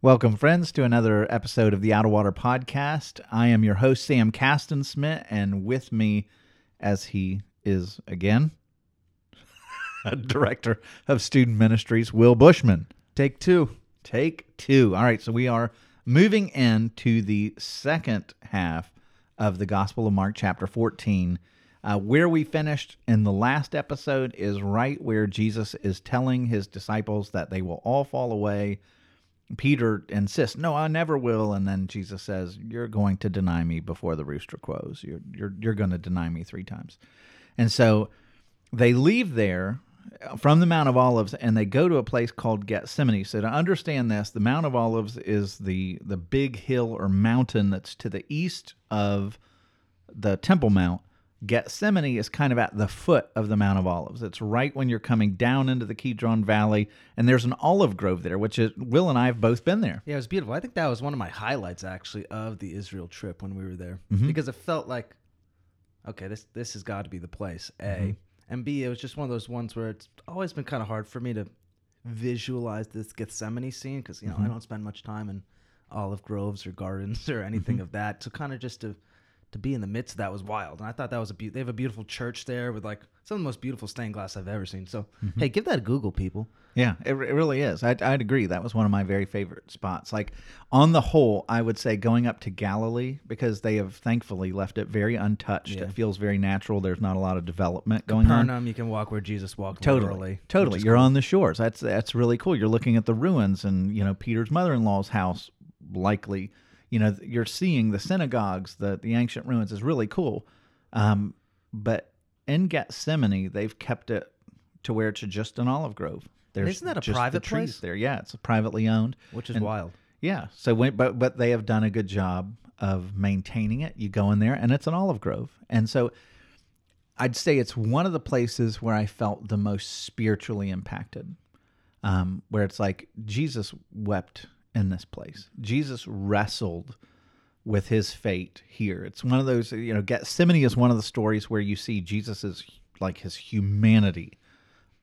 Welcome, friends, to another episode of the Out of Water podcast. I am your host, Sam Castensmith, and with me, as he is again, Director of Student Ministries, Will Bushman. Take two. Take two. All right, so we are moving into the second half of the Gospel of Mark, chapter 14. Uh, where we finished in the last episode is right where Jesus is telling his disciples that they will all fall away. Peter insists, "No, I never will." And then Jesus says, "You're going to deny me before the rooster crows. You're you're you're going to deny me three times." And so they leave there uh, from the Mount of Olives and they go to a place called Gethsemane. So to understand this, the Mount of Olives is the the big hill or mountain that's to the east of the Temple Mount. Gethsemane is kind of at the foot of the Mount of Olives. It's right when you're coming down into the Kidron Valley, and there's an olive grove there, which is Will and I have both been there. Yeah, it was beautiful. I think that was one of my highlights actually of the Israel trip when we were there Mm-hmm. because it felt like, okay, this this has got to be the place. A Mm-hmm. and B, it was just one of those ones where it's always been kind of hard for me to visualize this Gethsemane scene because you know Mm-hmm. I don't spend much time in olive groves or gardens or anything Mm-hmm. of that. So kind of just to to be in the midst of that was wild, and I thought that was a be- they have a beautiful church there with like some of the most beautiful stained glass I've ever seen. So Mm-hmm. hey, give that a Google, people. Yeah, it, it really is. I'd, I'd agree. That was one of my very favorite spots. Like, on the whole, I would say going up to Galilee because they have thankfully left it very untouched. Yeah. It feels very natural. There's not a lot of development going on. Capernaum, you can walk where Jesus walked. Totally, literally, totally. You're cool. on the shores. That's that's really cool. You're looking at the ruins and you know Peter's mother-in-law's house. Likely, you know you're seeing the synagogues, the the ancient ruins is really cool. Um, but in Gethsemane, they've kept it to where it's just an olive grove. There's Isn't that a the private trees place? there? Yeah, it's privately owned, which is And- wild. Yeah. So when, but but they have done a good job of maintaining it. You go in there and it's an olive grove. And so I'd say it's one of the places where I felt the most spiritually impacted. Um, where it's like Jesus wept in this place. Jesus wrestled with his fate here. It's one of those, you know, Gethsemane is one of the stories where you see Jesus's like his humanity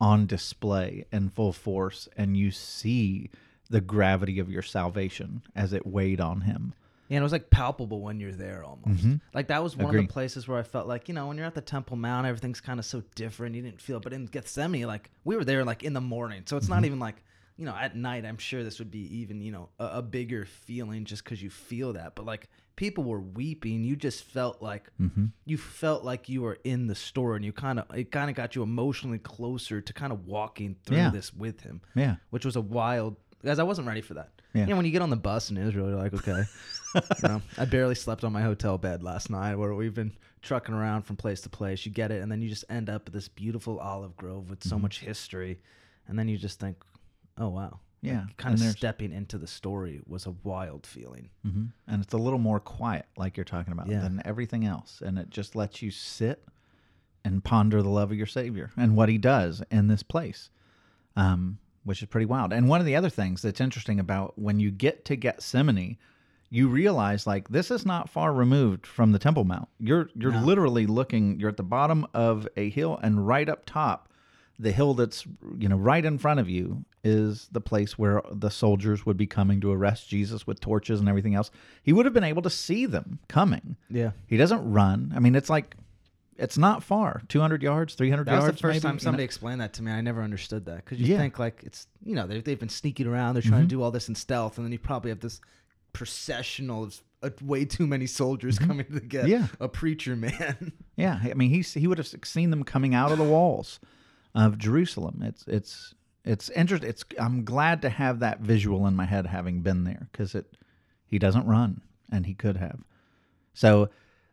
on display in full force and you see the gravity of your salvation as it weighed on him. Yeah, and it was like palpable when you're there almost. Mm-hmm. Like that was one of the places where I felt like, you know, when you're at the Temple Mount, everything's kind of so different. You didn't feel. But in Gethsemane, like we were there like in the morning. So it's not mm-hmm. even like, you know, at night, I'm sure this would be even, you know, a, a bigger feeling just because you feel that. But like people were weeping. You just felt like, you felt like you were in the store and you kind of, it kind of got you emotionally closer to kind of walking through Yeah. this with him Yeah. which was a wild guys. I wasn't ready for that. Yeah. You know, when you get on the bus in Israel, you're like, okay. you know, I barely slept on my hotel bed last night. Where we've been trucking around from place to place. You get it, and then you just end up at this beautiful olive grove with Mm-hmm. so much history, and then you just think, oh wow, Yeah, kind and of stepping into the story was a wild feeling. hmm And it's a little more quiet, like you're talking about, Yeah. than everything else. And it just lets you sit and ponder the love of your Savior and what He does in this place, um, which is pretty wild. And one of the other things that's interesting about when you get to Gethsemane, you realize like this is not far removed from the Temple Mount. You're you're No. literally looking. You're at the bottom of a hill, and right up top, the hill that's you know right in front of you is the place where the soldiers would be coming to arrest Jesus with torches and everything else. He would have been able to see them coming. Yeah. He doesn't run. I mean, it's like it's not far. 200 yards, 300 That was yards the first maybe, time you know? somebody explained that to me. I never understood that because you Yeah. Mm-hmm. think like it's you know they've, they've been sneaking around, they're trying to do all this in stealth, and then you probably have this processional of uh, way too many soldiers coming to get Mm-hmm. Yeah. a preacher man. Yeah, I mean, he's he would have seen them coming out of the walls of Jerusalem. It's it's it's interesting. It's I'm glad to have that visual in my head, having been there, because it he doesn't run, and he could have. So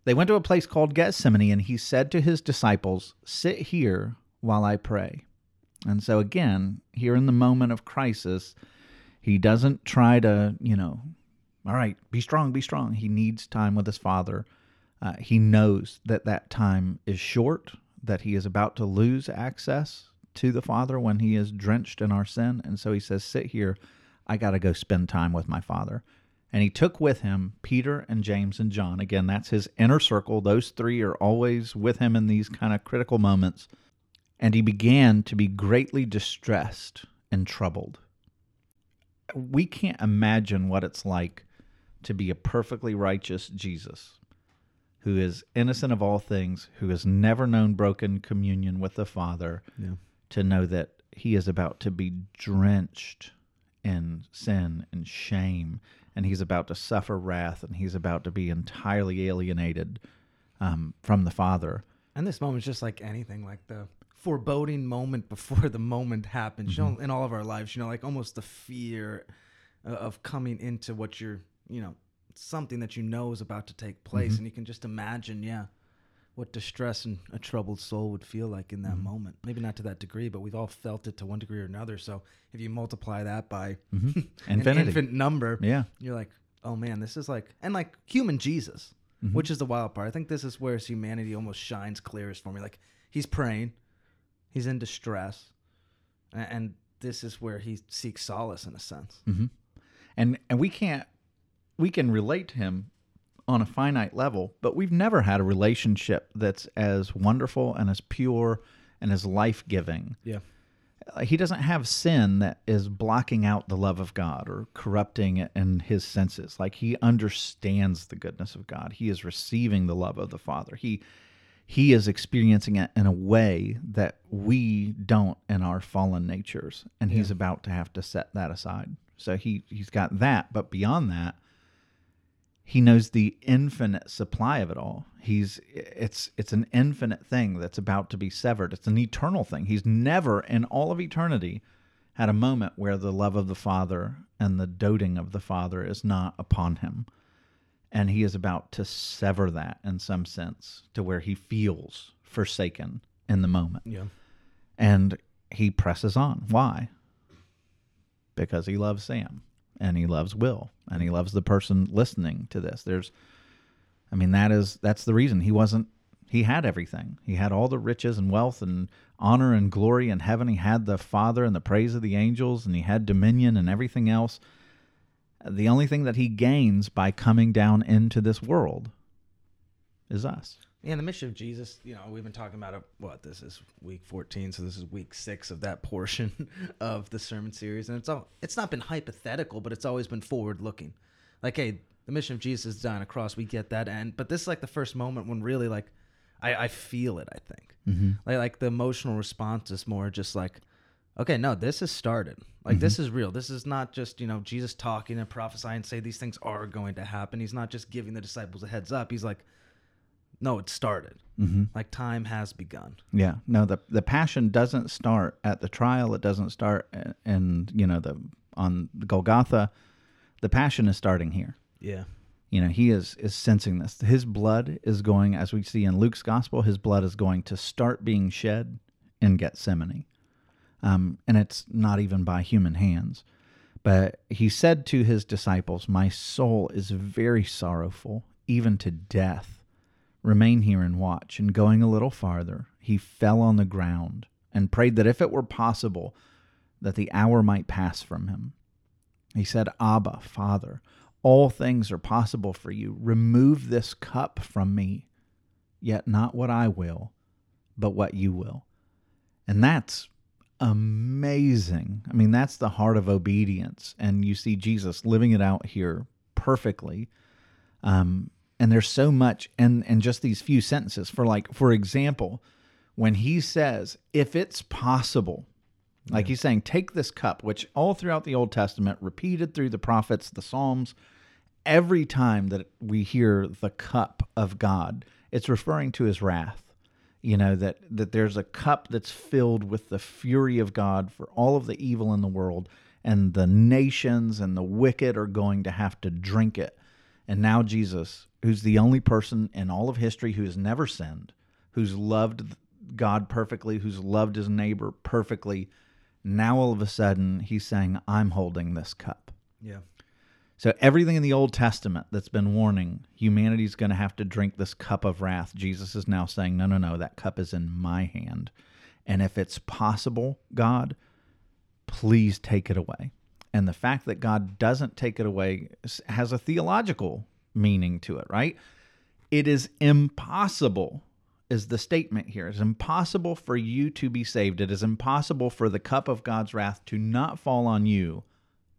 they went to a place called Gethsemane, and he said to his disciples, "Sit here while I pray." And so again, here in the moment of crisis, He doesn't try to, you know, all right, be strong, be strong. He needs time with his father. Uh, he knows that that time is short, that he is about to lose access to the Father when he is drenched in our sin. And so he says, Sit here. I got to go spend time with my Father. And he took with him Peter and James and John. Again, that's his inner circle. Those three are always with him in these kind of critical moments. And he began to be greatly distressed and troubled. We can't imagine what it's like to be a perfectly righteous Jesus who is innocent of all things, who has never known broken communion with the Father, Yeah. to know that he is about to be drenched in sin and shame, and he's about to suffer wrath, and he's about to be entirely alienated um, from the Father. And this moment is just like anything, like the foreboding moment before the moment happens. You know, in all of our lives, you know, like almost the fear of coming into what you're, you know, something that you know is about to take place, mm-hmm. and you can just imagine, yeah, what distress and a troubled soul would feel like in that mm-hmm. moment. Maybe not to that degree, but we've all felt it to one degree or another. So if you multiply that by mm-hmm. an Infinity. infinite number, Yeah. you're like, oh man, this is like, and like human Jesus, which is the wild part. I think this is where his humanity almost shines clearest for me. Like he's praying, he's in distress, a- and this is where he seeks solace in a sense. and and we can't we can relate to him on a finite level but we've never had a relationship that's as wonderful and as pure and as life-giving Yeah. Uh, he doesn't have sin that is blocking out the love of God or corrupting it in his senses. Like he understands the goodness of God. He is receiving the love of the Father. He he is experiencing it in a way that we don't in our fallen natures, and he's about to have to set that aside. So he he's got that, but beyond that, he knows the infinite supply of it all he's it's it's an infinite thing that's about to be severed it's an eternal thing he's never in all of eternity had a moment where the love of the father and the doting of the father is not upon him and he is about to sever that in some sense to where he feels forsaken in the moment Yeah. and he presses on. Why? Because he loves Sam and he loves Will and he mm-hmm. loves the person listening to this. There's I mean that is that's the reason he wasn't he had everything. He had all the riches and wealth and honor and glory in heaven. He had the Father and the praise of the angels and he had dominion and everything else. The only thing that he gains by coming down into this world is us. Yeah, the mission of Jesus, you know, we've been talking about it. What this is week fourteen, so this is week six of that portion of the sermon series, and it's all it's not been hypothetical, but it's always been forward looking. Like, hey, the mission of Jesus is dying across. We get that, and but this is like the first moment when really like I, I feel it. I think mm-hmm. like like the emotional response is more just like, okay, no, this has started. Like this mm-hmm. is real. This is not just you know Jesus talking and prophesying and say these things are going to happen. He's not just giving the disciples a heads up. He's like, no, it started. Mm-hmm. Like time has begun. Yeah, no the the passion doesn't start at the trial. It doesn't start in you know the on Golgotha. The passion is starting here. Yeah. You know he is is sensing this. His blood is going, as we see in Luke's gospel. His blood is going to start being shed in Gethsemane, um, and it's not even by human hands. But he said to his disciples, "My soul is very sorrowful, even to death." Remain here and watch. And going a little farther, he fell on the ground and prayed that if it were possible, that the hour might pass from him. He said, Abba, Father, all things are possible for you. Remove this cup from me, yet not what I will, but what you will. And that's amazing. I mean, that's the heart of obedience. And you see Jesus living it out here perfectly. Um, and there's so much in, in just these few sentences. For like, for example, when he says, if it's possible, like he's saying, take this cup, which all throughout the Old Testament, repeated through the prophets, the Psalms, every time that we hear the cup of God, it's referring to his wrath. You know, that, that there's a cup that's filled with the fury of God for all of the evil in the world, and the nations and the wicked are going to have to drink it. And now Jesus, who's the only person in all of history who has never sinned, who's loved God perfectly, who's loved his neighbor perfectly, Now all of a sudden, he's saying, I'm holding this cup. Yeah. So everything in the Old Testament that's been warning humanity's going to have to drink this cup of wrath, Jesus is now saying, no, no, no, that cup is in my hand. And if it's possible, God, please take it away. And the fact that God doesn't take it away has a theological meaning to it, right? It is impossible, is the statement here. It's impossible for you to be saved. It is impossible for the cup of God's wrath to not fall on you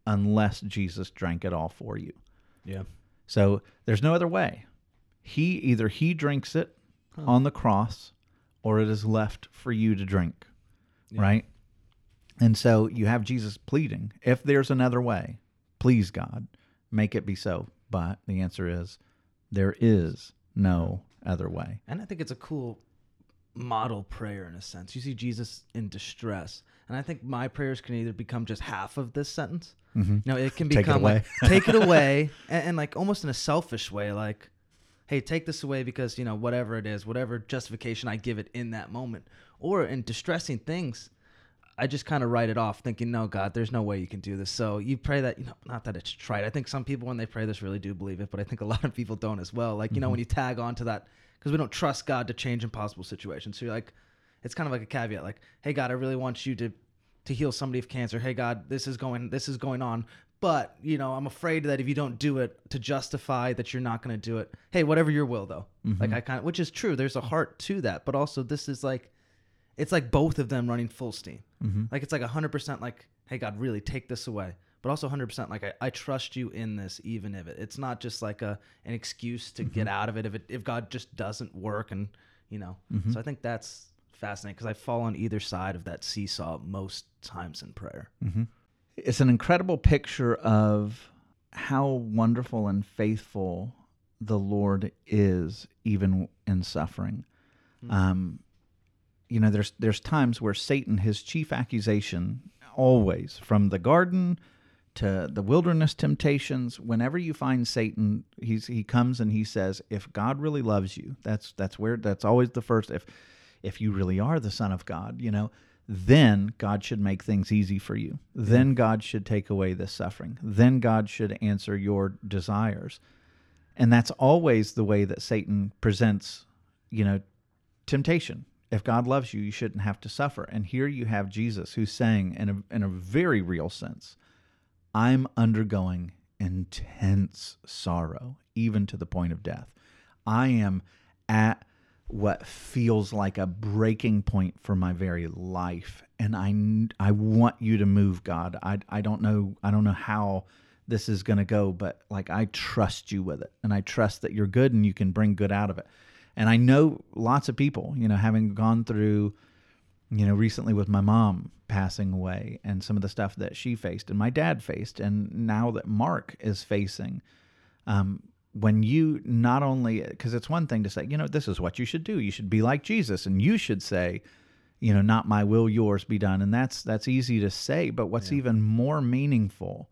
unless Jesus drank it all for you. Yeah. So there's no other way. He either he drinks it on the cross or it is left for you to drink. Right? And so you have Jesus pleading, if there's another way, please God, make it be so. But the answer is there is no other way. And I think it's a cool model prayer in a sense. You see Jesus in distress. And I think my prayers can either become just half of this sentence. Mm-hmm. No, it can Take it become away. like take it away and, and like almost in a selfish way, like, hey, take this away because, you know, whatever it is, whatever justification I give it in that moment. Or in distressing things, I just kind of write it off, thinking, "No, God, there's no way you can do this." So you pray that, you know, not that it's trite. I think some people when they pray this really do believe it, but I think a lot of people don't as well. Like you know, when mm-hmm. you tag on to that, because we don't trust God to change impossible situations. So you're like, it's kind of like a caveat, like, "Hey, God, I really want you to to heal somebody of cancer. Hey, God, this is going this is going on." But you know, I'm afraid that if you don't do it to justify that you're not going to do it, hey, whatever your will, though. Like mm-hmm. I kind of, which is true. There's a heart to that, but also this is like, it's like both of them running full steam. Mm-hmm. Like it's like 100% like, hey, God, really take this away. But also 100% like, I, I trust you in this, even if it, it's not just like a an excuse to get mm-hmm. out of it if, it if God just doesn't work. And, you know, mm-hmm. so I think that's fascinating because I fall on either side of that seesaw most times in prayer. It's an incredible picture of how wonderful and faithful the Lord is, even in suffering. Mm. Um, you know, there's there's times where Satan, his chief accusation, always from the garden to the wilderness temptations, whenever you find Satan, he's he comes and he says, "If God really loves you, that's that's where that's always the first. If if you really are the Son of God, you know." Then God should make things easy for you. Mm-hmm. Then God should take away this suffering. Then God should answer your desires. And that's always the way that Satan presents, you know, temptation. If God loves you, you shouldn't have to suffer. And here you have Jesus who's saying, in a, in a very real sense, I'm undergoing intense sorrow, even to the point of death. I am at what feels like a breaking point for my very life. And I, I want you to move, God. I, I don't know, I don't know how this is going to go, but like I trust you with it. And I trust that you're good and you can bring good out of it. And I know lots of people, you know, having gone through, you know, recently with my mom passing away and some of the stuff that she faced and my dad faced, and now that Mark is facing, um, when you not only, because it's one thing to say, you know, this is what you should do. You should be like Jesus, and you should say, you know, not my will, yours be done. And that's that's easy to say, but what's even more meaningful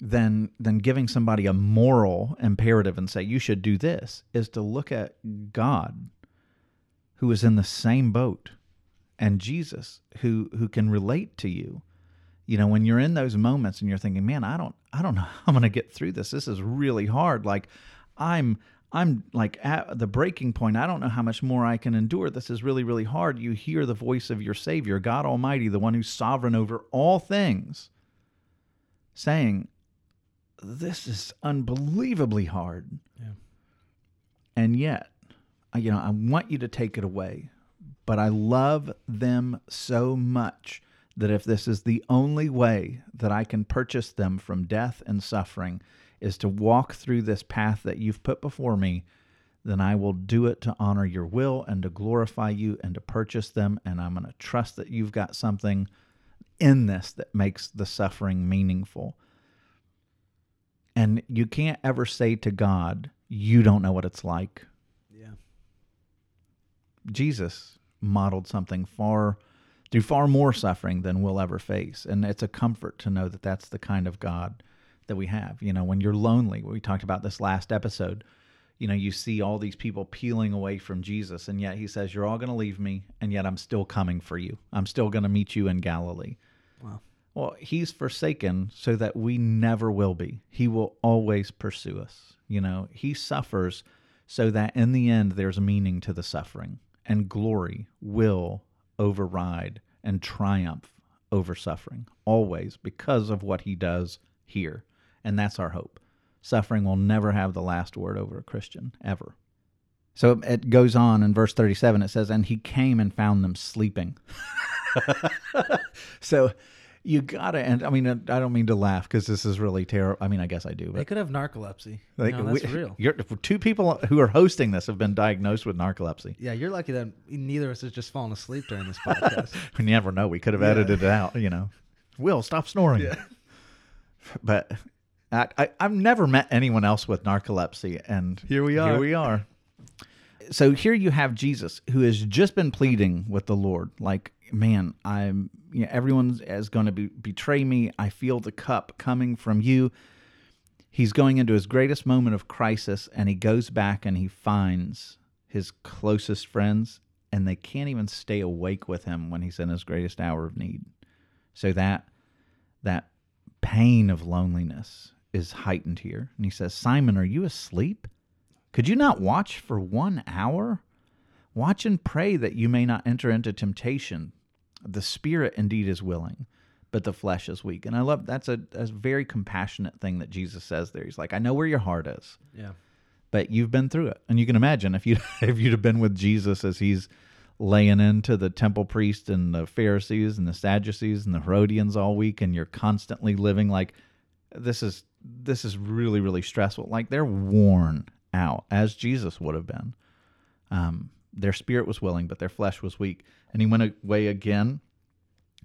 than than giving somebody a moral imperative and say you should do this is to look at God who is in the same boat and Jesus who who can relate to you you know when you're in those moments and you're thinking man I don't I don't know how I'm going to get through this this is really hard like I'm I'm like at the breaking point. I don't know how much more I can endure. This is really, really hard. You hear the voice of your Savior, God Almighty, the one who's sovereign over all things, saying, This is unbelievably hard. Yeah. And yet, I- you know, I want you to take it away, but I love them so much that if this is the only way that I can purchase them from death and suffering, is to walk through this path that you've put before me, then I will do it to honor your will and to glorify you and to purchase them. And I'm going to trust that you've got something in this that makes the suffering meaningful. And you can't ever say to God, You don't know what it's like. Yeah. Jesus modeled something far through far more suffering than we'll ever face. And it's a comfort to know that that's the kind of God that we have. You know, when you're lonely, we talked about this last episode, you know, you see all these people peeling away from Jesus, and yet he says, You're all going to leave me, and yet I'm still coming for you. I'm still going to meet you in Galilee. Wow. Well, he's forsaken so that we never will be. He will always pursue us. You know, he suffers so that in the end there's meaning to the suffering and glory will override and triumph over suffering always because of what he does here. And that's our hope. Suffering will never have the last word over a Christian, ever. So it goes on in verse 37. It says, And he came and found them sleeping. so you gotta, and I mean, I don't mean to laugh because this is really terrible. I mean, I guess I do, They could have narcolepsy. like, know, that's we- real. You're, two people who are hosting this have been diagnosed with narcolepsy. Yeah, you're lucky that neither of us has just fallen asleep during this podcast. We never know. We could have edited it out, you know. Will, stop snoring. yeah. But I, I, I've never met anyone else with narcolepsy, and Here we are. Here we are. So here you have Jesus, who has just been pleading with the Lord, like, man, I'm, you know, everyone is going to be, betray me. I feel the cup coming from you. He's going into his greatest moment of crisis, and he goes back and he finds his closest friends, and they can't even stay awake with him when he's in his greatest hour of need. So that that pain of loneliness is heightened here. And he says, Simon, are you asleep? Could you not watch for one hour? Watch and pray that you may not enter into temptation. The spirit indeed is willing, but the flesh is weak. And I love that's a, a very compassionate thing that Jesus says there. He's like, I know where your heart is yeah. but you've been through it, and you can imagine if you if you'd have been with Jesus as he's laying into the temple priest and the Pharisees and the Sadducees and the Herodians all week, and you're constantly living like this is this is really really stressful. Like they're worn out, as Jesus would have been. Um, their spirit was willing, but their flesh was weak. And he went away again,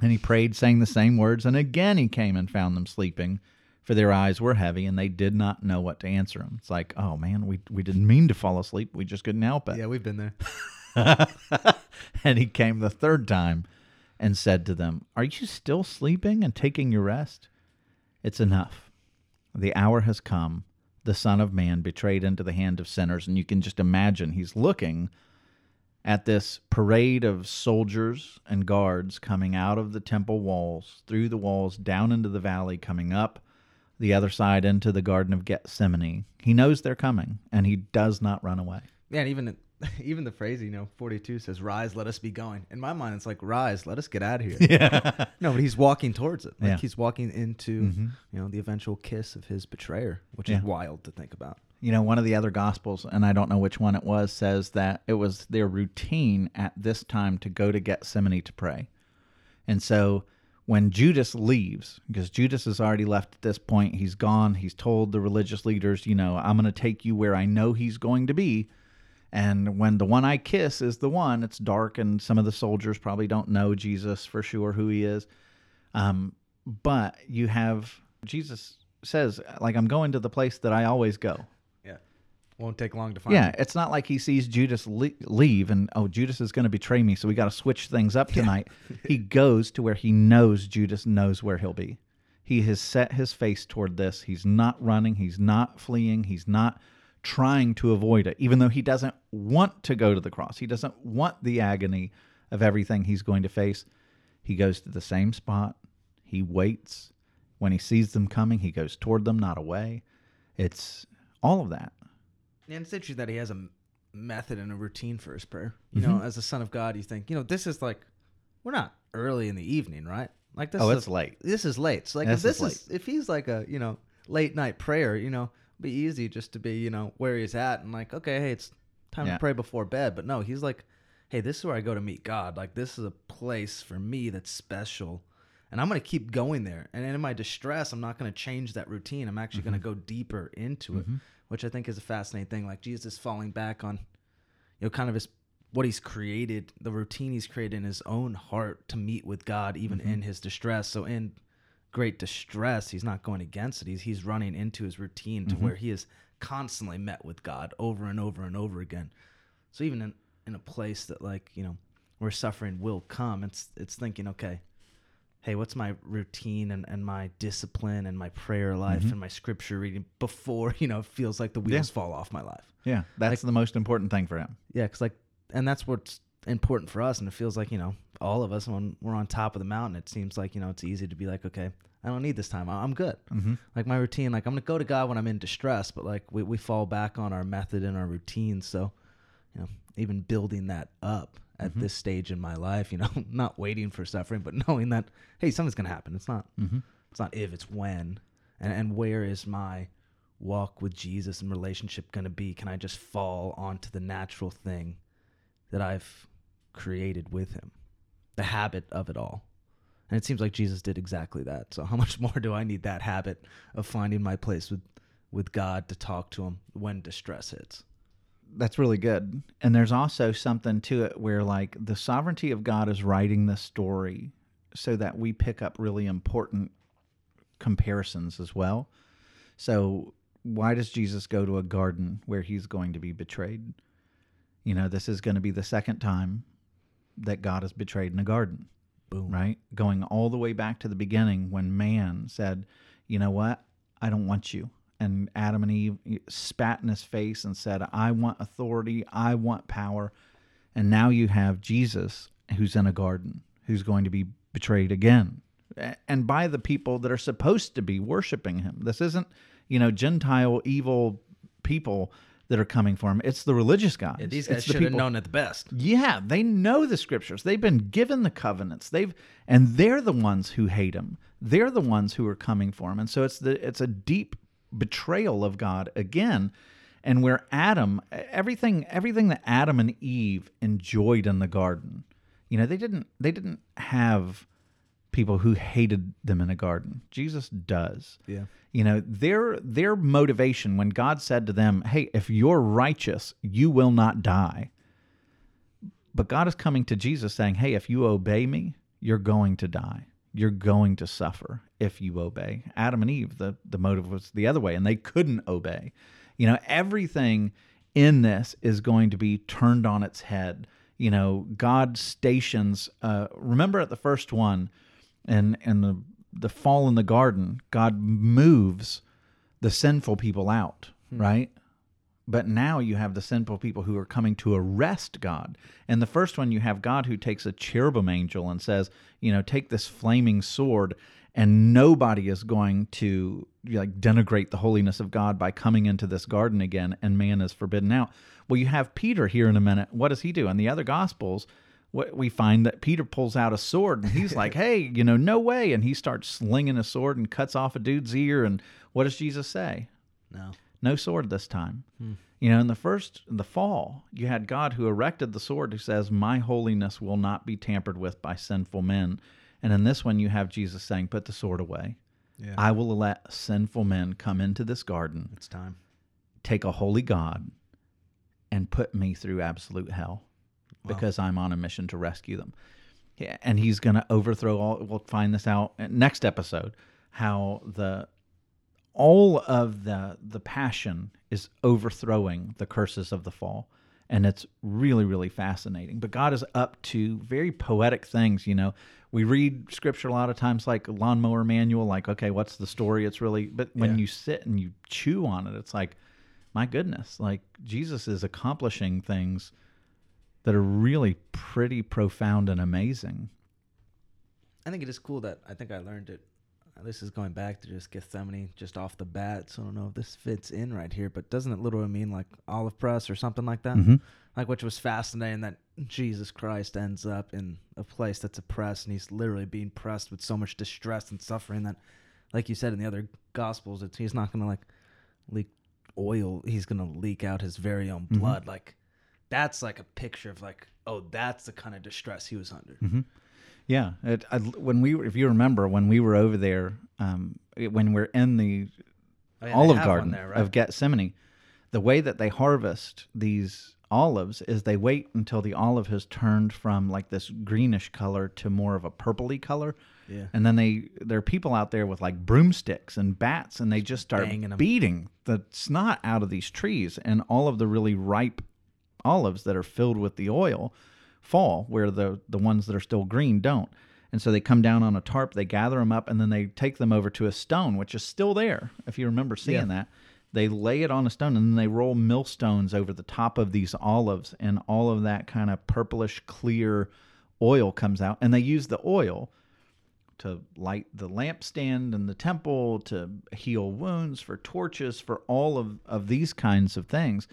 and he prayed, saying the same words. And again he came and found them sleeping, for their eyes were heavy, and they did not know what to answer him. It's like, oh man, we we didn't mean to fall asleep. We just couldn't help it. Yeah, we've been there. and he came the third time and said to them, Are you still sleeping and taking your rest? It's enough. The hour has come, the Son of Man betrayed into the hand of sinners. And you can just imagine he's looking at this parade of soldiers and guards coming out of the temple walls, through the walls, down into the valley, coming up the other side into the Garden of Gethsemane. He knows they're coming, and he does not run away. Yeah, and even even the phrase, you know, 42 says, "Rise, let us be going." In my mind, it's like, "Rise, let us get out of here." Yeah. No, but he's walking towards it. Like Yeah. he's walking into, Mhm. you know, the eventual kiss of his betrayer, which Yeah. is wild to think about. You know, one of the other gospels, and I don't know which one it was, says that it was their routine at this time to go to Gethsemane to pray. And so when Judas leaves, because Judas has already left at this point, he's gone. He's told the religious leaders, you know, I'm going to take you where I know he's going to be. And when the one I kiss is the one, it's dark, and some of the soldiers probably don't know Jesus for sure who he is. Um, but you have Jesus says, like, I'm going to the place that I always go. Yeah, won't take long to find. Yeah, him. it's not like he sees Judas le- leave and oh, Judas is going to betray me, so we got to switch things up tonight. he goes to where he knows Judas knows where he'll be. He has set his face toward this. He's not running. He's not fleeing. He's not trying to avoid it, even though he doesn't want to go to the cross. He doesn't want the agony of everything he's going to face. He goes to the same spot. He waits. When he sees them coming, he goes toward them, not away. It's all of that. And it's interesting that he has a method and a routine for his prayer. You know, Mm-hmm. as a son of God, you think, you know, this is like, we're not early in the evening, right? Like this. Oh, is it's late. This is late. So like, This if this is is, if he's like a you know late night prayer, you know, be easy just to be you know where he's at and like, okay, hey, it's time Yeah. to pray before bed. But no, he's like, hey, this is where I go to meet God. Like this is a place for me that's special. And I'm going to keep going there. And in my distress, I'm not going to change that routine. I'm actually going to mm-hmm. go deeper into it, mm-hmm. which I think is a fascinating thing. Like Jesus falling back on, you know, kind of his what he's created, the routine he's created in his own heart to meet with God, even mm-hmm. in his distress. So in great distress, he's not going against it. He's he's running into his routine to where he is constantly met with God over and over and over again. So even in, in a place that like, you know, where suffering will come, it's it's thinking, okay, hey, what's my routine and, and my discipline and my prayer life and my scripture reading before, you know, it feels like the wheels fall off my life. Yeah, that's the most important thing for him. Yeah, because like, and that's what's important for us. And it feels like you know, all of us when we're on top of the mountain. It seems like you know it's easy to be like, okay, I don't need this time. I'm good. Mhm. Like my routine, like I'm gonna go to God when I'm in distress, but like we we fall back on our method and our routine. So, you know, even building that up at Mm-hmm. this stage in my life, you know, not waiting for suffering, but knowing that hey, something's gonna happen. It's not Mm-hmm. it's not if, it's when. And and where is my walk with Jesus and relationship gonna be? Can I just fall onto the natural thing that I've created with him? The habit of it all. And it seems like Jesus did exactly that. So how much more do I need that habit of finding my place with with God to talk to him when distress hits? That's really good. And there's also something to it where, like, the sovereignty of God is writing the story so that we pick up really important comparisons as well. So, why does Jesus go to a garden where he's going to be betrayed? You know, this is going to be the second time that God is betrayed in a garden, Boom. right? Going all the way back to the beginning when man said, You know what? I don't want you. And Adam and Eve spat in his face and said, I want authority. I want power. And now you have Jesus who's in a garden, who's going to be betrayed again. And by the people that are supposed to be worshiping him. This isn't, you know, Gentile evil people that are coming for him. It's the religious guys. Yeah, these guys It's the should have people- known it the best. yeah, they know the scriptures. They've been given the covenants. They've and they're the ones who hate him. They're the ones who are coming for him. And so it's the it's a deep betrayal of God again. And where Adam everything everything that Adam and Eve enjoyed in the garden. You know, they didn't they didn't have people who hated them in a garden. Jesus does. Yeah. You know, their their motivation when God said to them, "Hey, if you're righteous, you will not die." But God is coming to Jesus saying, "Hey, if you obey me, you're going to die. You're going to suffer if you obey." Adam and Eve, the the motive was the other way, and they couldn't obey. You know, everything in this is going to be turned on its head. You know, God stations. Uh, remember at the first one, and and the the fall in the garden, God moves the sinful people out, right? But now you have the sinful people who are coming to arrest God. And the first one, you have God who takes a cherubim angel and says, you know, take this flaming sword, and nobody is going to like denigrate the holiness of God by coming into this garden again, and man is forbidden out. Well, you have Peter here in a minute. What does he do? In the other gospels, what we find that Peter pulls out a sword and he's like, "Hey, you know, no way!" And he starts slinging a sword and cuts off a dude's ear. And what does Jesus say? No. no sword this time. Hmm. You know, in the first, in the fall, you had God who erected the sword who says, My holiness will not be tampered with by sinful men. And in this one, you have Jesus saying, Put the sword away. Yeah. I will let sinful men come into this garden, it's time. take a holy God, and put me through absolute hell because I'm on a mission to rescue them. Yeah, and he's going to overthrow all. We'll find this out next episode. How the all of the the passion is overthrowing the curses of the fall, and it's really really fascinating. But God is up to very poetic things. You know, we read scripture a lot of times like lawnmower manual, like okay, what's the story? It's really, but when Yeah. you sit and you chew on it, it's like, my goodness, like Jesus is accomplishing things that are really pretty profound and amazing. I think it is cool that I think I learned it. This is going back to just Gethsemane just off the bat, so I don't know if this fits in right here, but doesn't it literally mean like olive press or something like that? Mhm. Like, which was fascinating that Jesus Christ ends up in a place that's oppressed and he's literally being pressed with so much distress and suffering that, like you said in the other Gospels, it's, he's not going to like leak oil, he's going to leak out his very own Mhm. blood. Like, that's like a picture of like, oh, that's the kind of distress he was under. Yeah, it, I, when we if you remember, when we were over there, um, it- when we're in the Oh, yeah, olive garden there, right? of Gethsemane, the way that they harvest these olives is they wait until the olive has turned from like this greenish color to more of a purpley color. Yeah. And then they there are people out there with like broomsticks and bats and they just start beating the snot out of these trees and all of the really ripe olives that are filled with the oil fall where the the ones that are still green don't. And so they come down on a tarp, they gather them up and then they take them over to a stone which is still there if you remember seeing Yeah. that. They lay it on a stone and then they roll millstones over the top of these olives and all of that kind of purplish clear oil comes out, and they use the oil to light the lampstand in the temple, to heal wounds, for torches, for all of, of these kinds of things.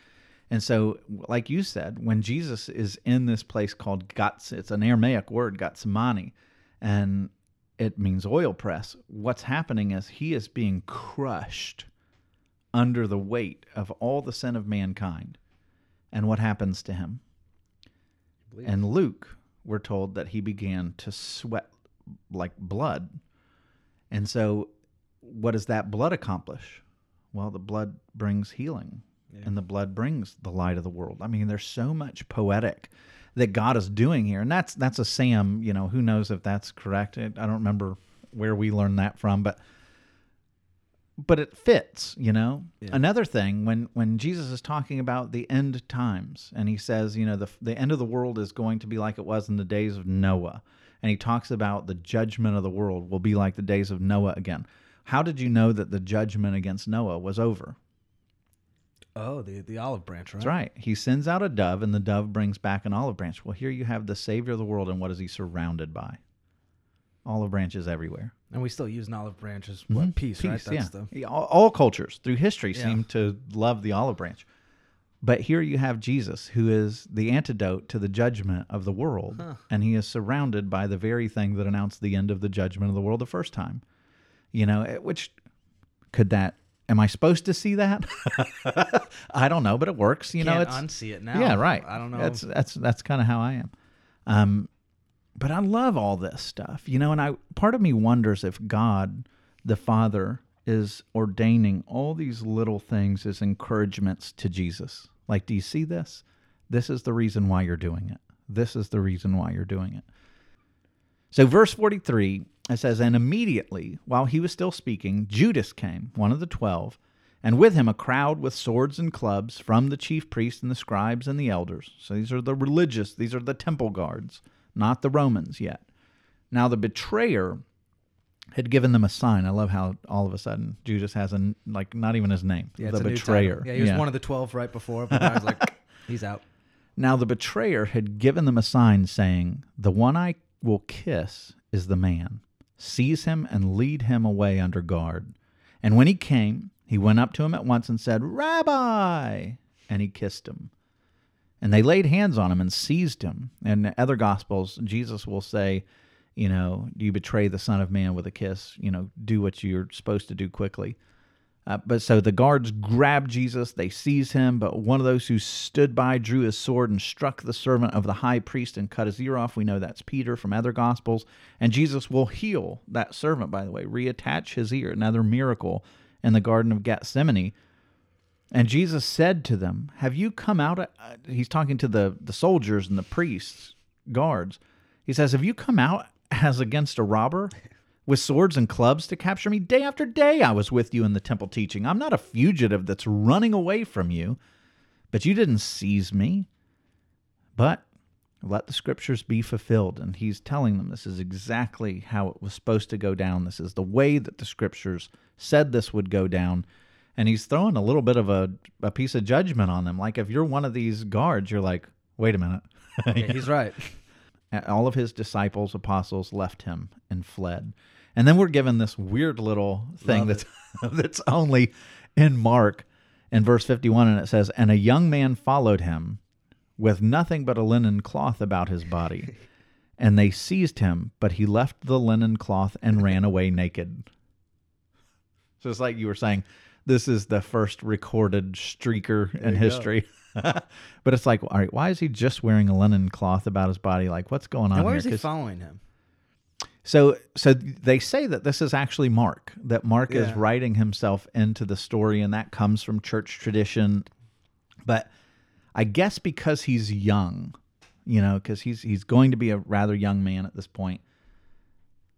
And so, like you said, when Jesus is in this place called Gats, it's an Aramaic word, Gatsamani, and it means oil press. What's happening is he is being crushed under the weight of all the sin of mankind. And what happens to him? And Luke, we're told that he began to sweat like blood. And so, what does that blood accomplish? Well, the blood brings healing, and the blood brings the light of the world. I mean, there's so much poetic that God is doing here, and that's that's a Sam. You know, who knows if that's correct? I don't remember where we learned that from, but but it fits, you know. Yeah. Another thing when when Jesus is talking about the end times and he says, you know, the the end of the world is going to be like it was in the days of Noah. And he talks about the judgment of the world will be like the days of Noah again. How did you know that the judgment against Noah was over? Oh, the the olive branch, right? That's right. He sends out a dove and the dove brings back an olive branch. Well, here you have the savior of the world and what is he surrounded by? Olive branches everywhere. And we still use an olive branch as what peace, right? yeah. the All, all cultures through history Yeah. seem to love the olive branch. But here you have Jesus, who is the antidote to the judgment of the world. And he is surrounded by the very thing that announced the end of the judgment of the world the first time. You know, eh, which could that, am I supposed to see that? I don't know, but it works. You know, can't it's. unsee it now. Yeah, right. I don't know. That's that's that's kind of how I am. Um, but I love all this stuff, you know. And I part of me wonders if God, the Father, is ordaining all these little things as encouragements to Jesus. Like, do you see this? This is the reason why you're doing it. This is the reason why you're doing it. So, verse 43, it says, And immediately, while he was still speaking, Judas came, one of the twelve, and with him a crowd with swords and clubs from the chief priests and the scribes and the elders. So, these are the religious, these are the temple guards, not the Romans yet. Now, the betrayer had given them a sign. I love how all of a sudden Judas has a, like, not even his name. yeah, the it's a new betrayer. Yeah, he was one of the twelve right before, but I was like, he's out. Now the betrayer had given them a sign saying, The one I will kiss is the man. Seize him and lead him away under guard. And when he came, he went up to him at once and said, Rabbi! And he kissed him. And they laid hands on him and seized him. In other gospels, Jesus will say, You know, you betray the Son of Man with a kiss, you know, do what you're supposed to do quickly. Uh, but so the guards grab Jesus, they seize him, but one of those who stood by drew his sword and struck the servant of the high priest and cut his ear off. We know that's Peter from other gospels. And Jesus will heal that servant, by the way, reattach his ear, another miracle in the Garden of Gethsemane. And Jesus said to them, Have you come out? Uh, he's talking to the, the soldiers and the priests, guards. He says, Have you come out as against a robber? With swords and clubs to capture me. Day after day I was with you in the temple teaching. I'm not a fugitive that's running away from you, but you didn't seize me. But let the scriptures be fulfilled. And he's telling them this is exactly how it was supposed to go down. This is the way that the scriptures said this would go down. And he's throwing a little bit of a, a piece of judgment on them. Like if you're one of these guards, you're like, wait a minute. He's right. All of his disciples, apostles left him and fled. And then we're given this weird little thing Love that's that's only in Mark in verse 51 and it says and a young man followed him with nothing but a linen cloth about his body. and they seized him, but he left the linen cloth and ran away naked. So it's like you were saying, this is the first recorded streaker in history. but it's like, all right, why is he just wearing a linen cloth about his body? Like, what's going on And where here? is he following him? so, so they say that this is actually Mark. That Mark is writing himself into the story, and that comes from church tradition. But I guess because he's young, you know, because he's he's going to be a rather young man at this point,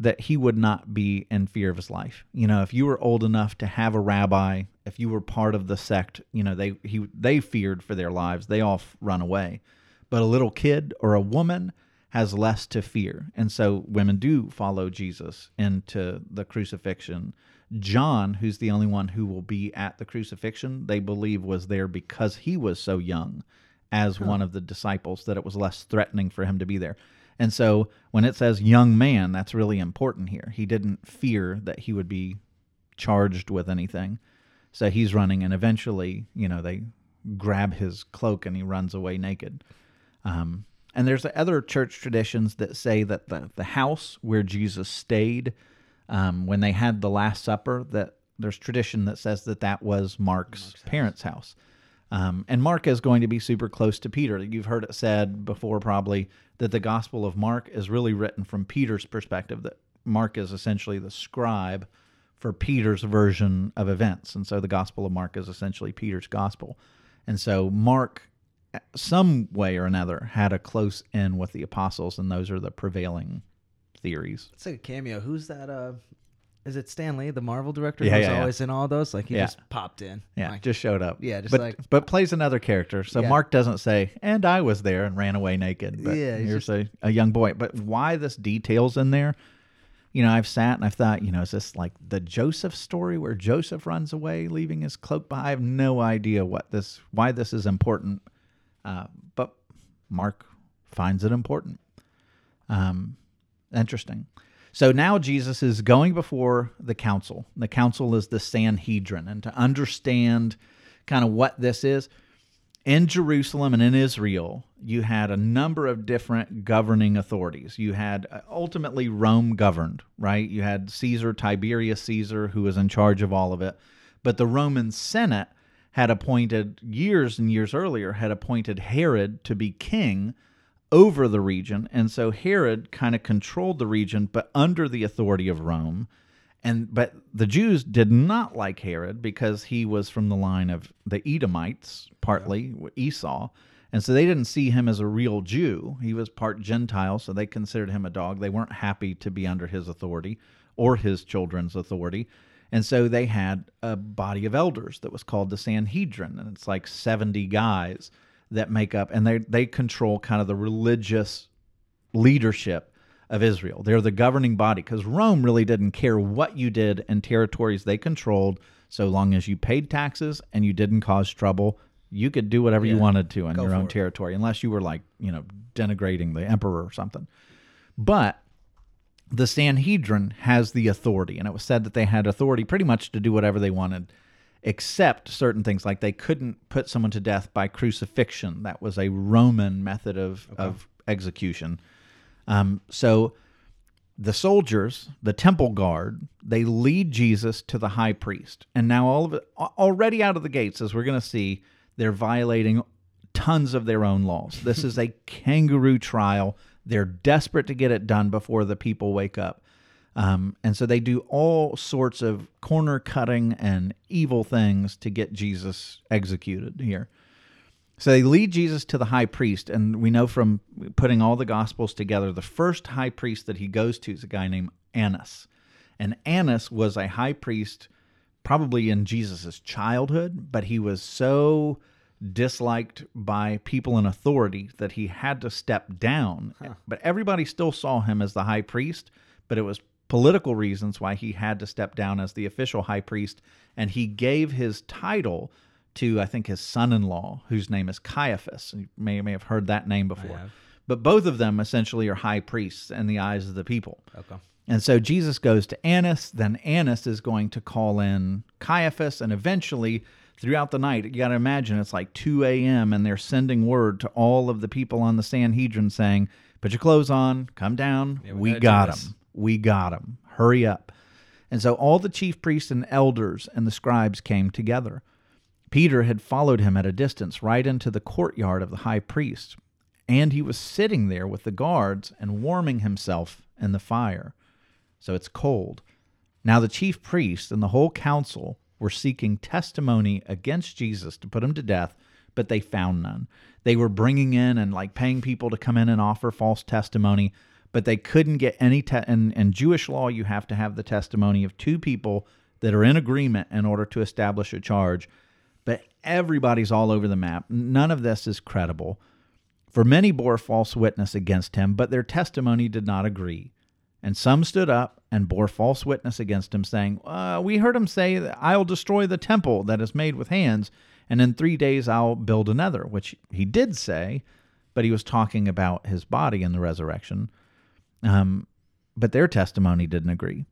that he would not be in fear of his life. You know, if you were old enough to have a rabbi, if you were part of the sect, you know, they he they feared for their lives. They all run away. But a little kid or a woman has less to fear. And so women do follow Jesus into the crucifixion. John, who's the only one who will be at the crucifixion, they believe was there because he was so young as one of the disciples that it was less threatening for him to be there. And so when it says young man, that's really important here. He didn't fear that he would be charged with anything. So he's running, and eventually, you know, they grab his cloak and he runs away naked. Um, and there's other church traditions that say that the, the house where Jesus stayed um, when they had the Last Supper, that there's tradition that says that that was Mark's, Mark's parents' house. Um, and Mark is going to be super close to Peter. You've heard it said before, probably, that the Gospel of Mark is really written from Peter's perspective, that Mark is essentially the scribe for Peter's version of events. And so the Gospel of Mark is essentially Peter's Gospel. And so Mark, some way or another, had a close in with the apostles, and those are the prevailing theories. It's like a cameo. Who's that? Uh, is it Stan Lee, the Marvel director? Yeah, who's yeah, yeah. always in all those? Like he Yeah. just popped in. Yeah, Like, just showed up. Yeah, just but, like- but plays another character. So Yeah. Mark doesn't say, "And I was there and ran away naked." But Yeah, here's a, a young boy. But why this details in there? You know, I've sat and I've thought, you know, is this like the Joseph story where Joseph runs away, leaving his cloak behind? I have no idea what this, why this is important. Uh, but Mark finds it important. Um, interesting. So now Jesus is going before the council. The council is the Sanhedrin. And to understand kind of what this is, in Jerusalem and in Israel, you had a number of different governing authorities. You had uh, ultimately Rome governed, right? You had Caesar, Tiberius Caesar, who was in charge of all of it. But the Roman Senate had appointed, years and years earlier, had appointed Herod to be king over the region. And so Herod kind of controlled the region, but under the authority of Rome. And but the Jews did not like Herod because he was from the line of the Edomites, partly Esau, and so they didn't see him as a real Jew. He was part Gentile, so they considered him a dog. They weren't happy to be under his authority or his children's authority. And so they had a body of elders that was called the Sanhedrin, and it's like 70 guys that make up and they they control kind of the religious leadership of Israel. They're the governing body because Rome really didn't care what you did in territories they controlled, so long as you paid taxes and you didn't cause trouble. You could do whatever you wanted to in your own it. territory, unless you were like, you know, denigrating the emperor or something. But the Sanhedrin has the authority, and it was said that they had authority pretty much to do whatever they wanted, except certain things like they couldn't put someone to death by crucifixion. That was a Roman method of, of execution. Um, so the soldiers, the temple guard, they lead Jesus to the high priest. And now all of it already out of the gates, as we're going to see, they're violating tons of their own laws. This is a kangaroo trial. They're desperate to get it done before the people wake up. Um, and so they do all sorts of corner cutting and evil things to get Jesus executed here. So they lead Jesus to the high priest, and we know from putting all the gospels together, the first high priest that he goes to is a guy named Annas. And Annas was a high priest probably in Jesus' childhood, but he was so disliked by people in authority that he had to step down. But everybody still saw him as the high priest, but it was political reasons why he had to step down as the official high priest. And he gave his title to, I think, his son in law, whose name is Caiaphas. You may, may have heard that name before. But both of them essentially are high priests in the eyes of the people. Okay. And so Jesus goes to Annas, then Annas is going to call in Caiaphas, and eventually throughout the night, you got to imagine it's like 2 a.m., and they're sending word to all of the people on the Sanhedrin saying, Put your clothes on, come down, we we got this." We got him. Hurry up. And so all the chief priests and elders and the scribes came together. Peter had followed him at a distance right into the courtyard of the high priest, and he was sitting there with the guards and warming himself in the fire. So it's cold. Now the chief priests and the whole council were seeking testimony against Jesus to put him to death, but they found none. They were bringing in and like paying people to come in and offer false testimony, but they couldn't get any te- in, in Jewish law you have to have the testimony of two people that are in agreement in order to establish a charge. But everybody's all over the map. None of this is credible. For many bore false witness against him, but their testimony did not agree. And some stood up and bore false witness against him, saying, uh, We heard him say, I'll destroy the temple that is made with hands, and in three days I'll build another, which he did say, but he was talking about his body and the resurrection. Um, but their testimony didn't agree.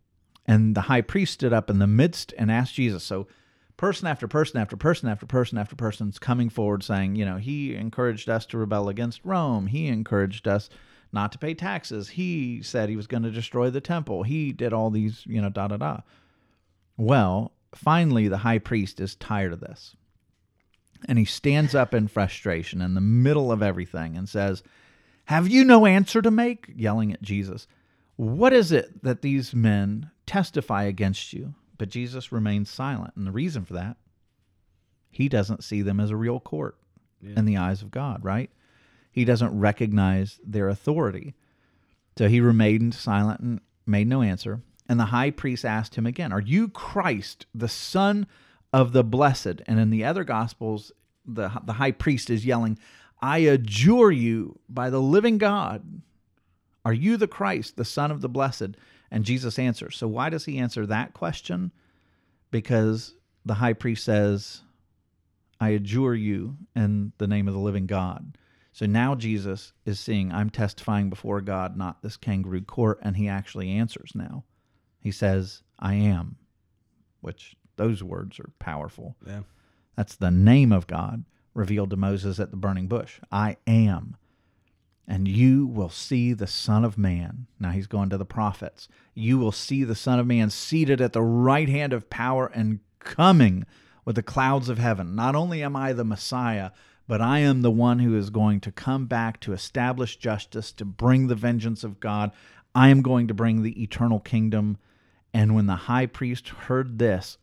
And the high priest stood up in the midst and asked Jesus. So, person after person after person after person after person's coming forward saying, you know, he encouraged us to rebel against Rome. He encouraged us not to pay taxes. He said he was going to destroy the temple. He did all these, you know, da da da. Well, finally, the high priest is tired of this. And he stands up in frustration in the middle of everything and says, Have you no answer to make? yelling at Jesus. What is it that these men testify against you? But Jesus remains silent. And the reason for that, he doesn't see them as a real court Yeah. in the eyes of God, right? He doesn't recognize their authority. So he remained silent and made no answer. And the high priest asked him again, Are you Christ, the Son of the Blessed? And in the other Gospels, the, the high priest is yelling, I adjure you by the living God. Are you the Christ, the Son of the Blessed? And Jesus answers. So why does he answer that question? Because the high priest says, I adjure you in the name of the living God. So now Jesus is seeing, I'm testifying before God, not this kangaroo court, and he actually answers now. He says, I am, which those words are powerful. Yeah. That's the name of God revealed to Moses at the burning bush. I am. And you will see the Son of Man. Now he's going to the prophets. You will see the Son of Man seated at the right hand of power and coming with the clouds of heaven. Not only am I the Messiah, but I am the one who is going to come back to establish justice, to bring the vengeance of God. I am going to bring the eternal kingdom. And when the high priest heard this,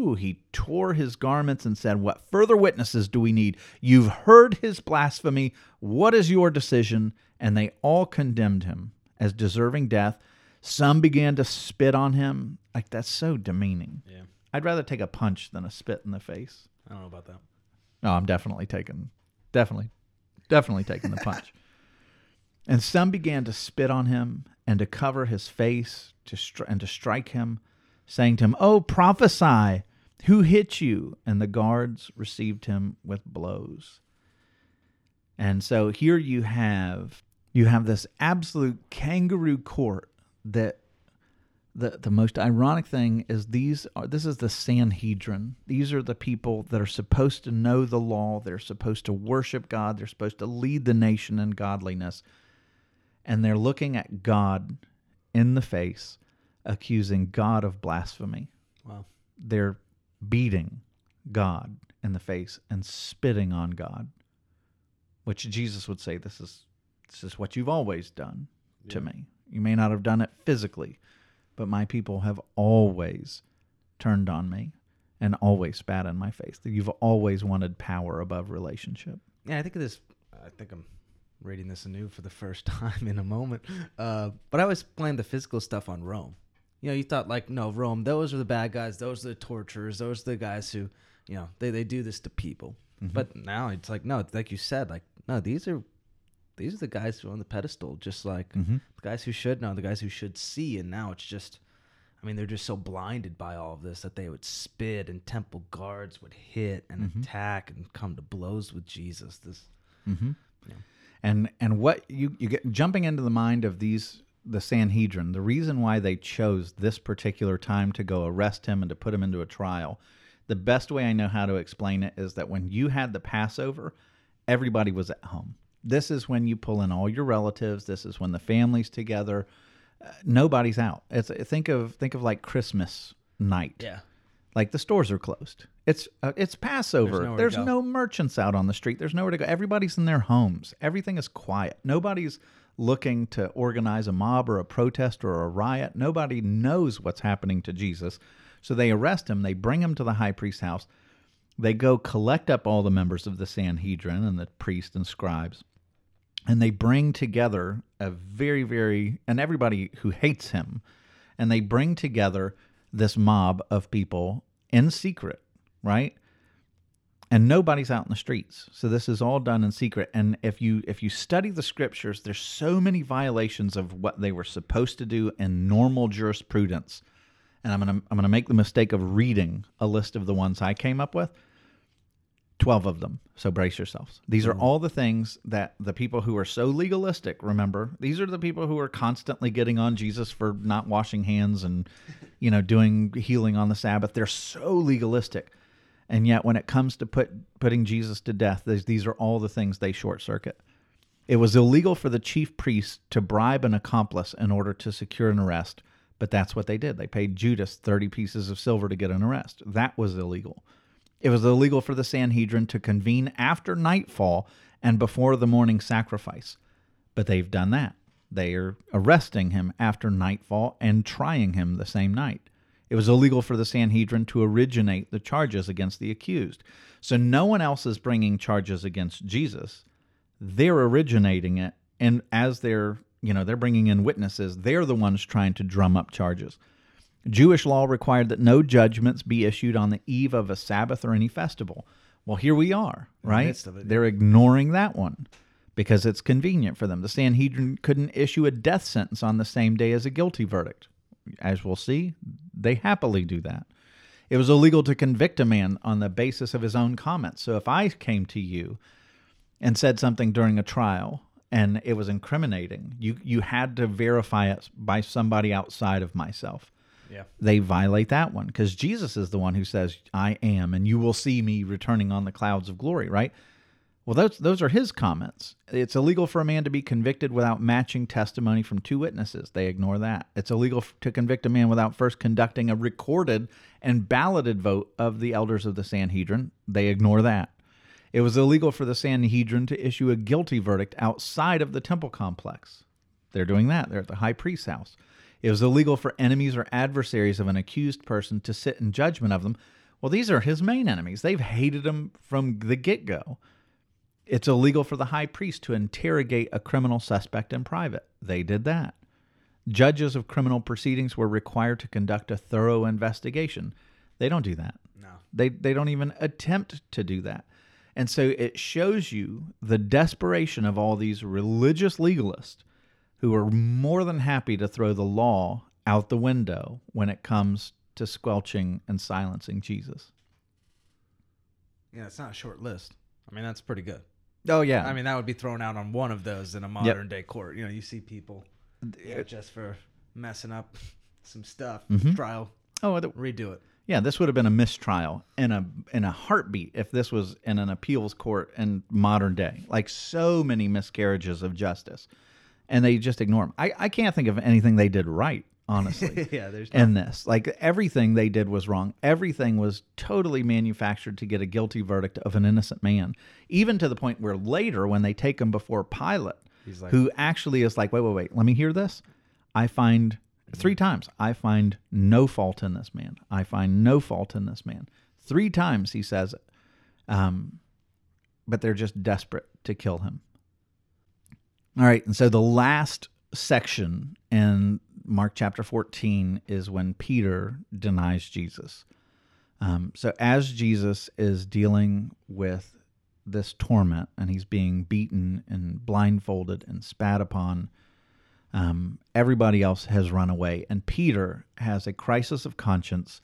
Ooh, he tore his garments and said, What further witnesses do we need? You've heard his blasphemy. What is your decision? And they all condemned him as deserving death. Some began to spit on him. Like, that's so demeaning. Yeah. I'd rather take a punch than a spit in the face. I don't know about that. No, I'm definitely taking, definitely, definitely taking the punch. And some began to spit on him and to cover his face to stri- and to strike him, saying to him, "Oh, prophesy! Who hit you?" And the guards received him with blows. And so here you have you have this absolute kangaroo court that the the most ironic thing is these are this is the Sanhedrin. These are the people that are supposed to know the law. They're supposed to worship God. They're supposed to lead the nation in godliness. And they're looking at God in the face, accusing God of blasphemy. Wow. They're beating God in the face and spitting on God, which Jesus would say, "This is this is what you've always done to me. You may not have done it physically." but my people have always turned on me and always spat in my face. That you've always wanted power above relationship. Yeah, I think of this. I think I'm reading this anew for the first time in a moment. Uh, but I was playing the physical stuff on Rome. You know, you thought like, no, Rome, those are the bad guys. Those are the torturers. Those are the guys who, you know, they, they do this to people. But now it's like, no, like you said, like, no, these are these are the guys who are on the pedestal, just like Mm-hmm. the guys who should know, the guys who should see. And now it's just, I mean, they're just so blinded by all of this that they would spit and temple guards would hit and attack and come to blows with Jesus. This, Mm-hmm. And and what you you get jumping into the mind of these the Sanhedrin. The reason why they chose this particular time to go arrest him and to put him into a trial. The best way I know how to explain it is that when you had the Passover, everybody was at home. This is when you pull in all your relatives. This is when the family's together. Uh, nobody's out. It's think of think of like Christmas night. yeah, Like the stores are closed. It's uh, it's Passover. to There's no merchants out on the street. There's nowhere to go. Everybody's in their homes. Everything is quiet. Nobody's looking to organize a mob or a protest or a riot. Nobody knows what's happening to Jesus. So they arrest him. They bring him to the high priest's house. They go collect up all the members of the Sanhedrin and the priests and scribes. And they bring together a very, very, and everybody who hates him, and they bring together this mob of people in secret, right? And nobody's out in the streets. So this is all done in secret. And if you if you study the scriptures, there's so many violations of what they were supposed to do in normal jurisprudence. And I'm gonna I'm gonna make the mistake of reading a list of the ones I came up with. 12 of them. So brace yourselves. These are mm-hmm. all the things that the people who are so legalistic, remember, these are the people who are constantly getting on Jesus for not washing hands and, you know, doing healing on the Sabbath. They're so legalistic. And yet when it comes to put putting Jesus to death, these, are all the things they short circuit. It was illegal for the chief priests to bribe an accomplice in order to secure an arrest, but that's what they did. They paid Judas 30 pieces of silver to get an arrest. That was illegal. It was illegal for the Sanhedrin to convene after nightfall and before the morning sacrifice. But they've done that. They are arresting him after nightfall and trying him the same night. It was illegal for the Sanhedrin to originate the charges against the accused. So no one else is bringing charges against Jesus. They're originating it and as they're, you know, they're bringing in witnesses, they're the ones trying to drum up charges. Jewish law required that no judgments be issued on the eve of a Sabbath or any festival. Well, here we are, right? of it, They're ignoring that one because it's convenient for them. The Sanhedrin couldn't issue a death sentence on the same day as a guilty verdict. As we'll see, they happily do that. It was illegal to convict a man on the basis of his own comments. So if I came to you and said something during a trial and it was incriminating, you you had to verify it by somebody outside of myself Yeah. they violate that one because Jesus is the one who says, "I am, and you will see me returning on the clouds of glory." Right? Well, those those are his comments. It's illegal for a man to be convicted without matching testimony from two witnesses. They ignore that. It's illegal to convict a man without first conducting a recorded and balloted vote of the elders of the Sanhedrin. They ignore that. It was illegal for the Sanhedrin to issue a guilty verdict outside of the temple complex. They're doing that. They're at the high priest's house. It was illegal for enemies or adversaries of an accused person to sit in judgment of them. Well, these are his main enemies. They've hated him from the get go. It's illegal for the high priest to interrogate a criminal suspect in private. They did that. Judges of criminal proceedings were required to conduct a thorough investigation. They don't do that. No. They they don't even attempt to do that. And so it shows you the desperation of all these religious legalists who are more than happy to throw the law out the window when it comes to squelching and silencing Jesus. Yeah, it's not a short list. I mean, that's pretty good. Oh yeah. I mean, that would be thrown out on one of those in a modern day court. You know, you see people yeah, just for messing up some stuff, mm-hmm. trial, oh the- redo it. yeah, this would have been a mistrial in a in a heartbeat if this was in an appeals court in modern day. Like so many miscarriages of justice. And they just ignore them. I, I can't think of anything they did right, honestly. yeah, there's in this. Like everything they did was wrong. Everything was totally manufactured to get a guilty verdict of an innocent man. Even to the point where later, when they take him before Pilate, He's like- who actually is like, wait, wait, wait, let me hear this. I find three times, I find no fault in this man. I find no fault in this man. Three times he says it. Um, but they're just desperate to kill him. All right, and so the last section in Mark chapter 14 is when Peter denies Jesus. Um, so as Jesus is dealing with this torment and he's being beaten and blindfolded and spat upon, um, everybody else has run away. And Peter has a crisis of conscience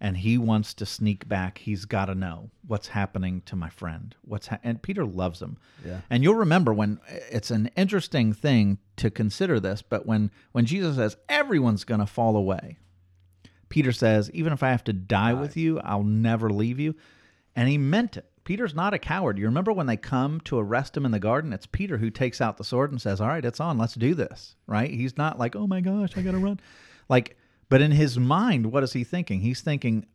and he wants to sneak back. He's got to know what's happening to my friend. What's ha- and Peter loves him. Yeah. And you'll remember when it's an interesting thing to consider this, but when when Jesus says everyone's going to fall away, Peter says, even if I have to die with you, I'll never leave you. And he meant it. Peter's not a coward. You remember when they come to arrest him in the garden? It's Peter who takes out the sword and says, All right, it's on. Let's do this. Right? He's not like, Oh my gosh, I got to run. Like, but in his mind, what is he thinking? He's thinking,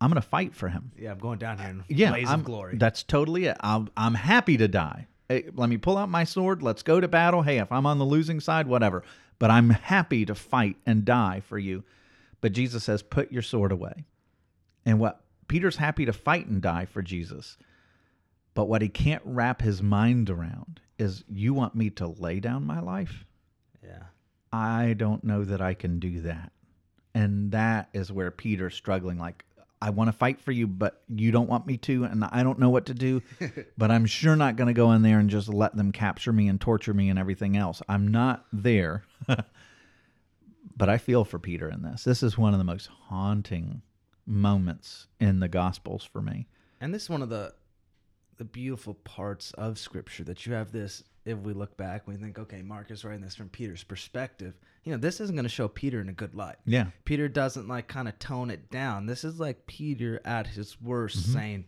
I'm going to fight for him. Yeah, I'm going down here in Yeah, blaze I'm, of glory. That's totally it. I'm, I'm happy to die. Hey, let me pull out my sword. Let's go to battle. Hey, if I'm on the losing side, whatever. But I'm happy to fight and die for you. But Jesus says, put your sword away. And what Peter's happy to fight and die for Jesus. But what he can't wrap his mind around is you want me to lay down my life? yeah. I don't know that I can do that. And that is where Peter's struggling. Like, I want to fight for you, but you don't want me to, and I don't know what to do. but I'm sure not going to go in there and just let them capture me and torture me and everything else. I'm not there. but I feel for Peter in this. This is one of the most haunting moments in the Gospels for me. And this is one of the the beautiful parts of Scripture that you have this. If we look back, we think, okay, Mark is writing this from Peter's perspective. You know, this isn't going to show Peter in a good light. Yeah. Peter doesn't like kind of tone it down. This is like Peter at his worst, saying,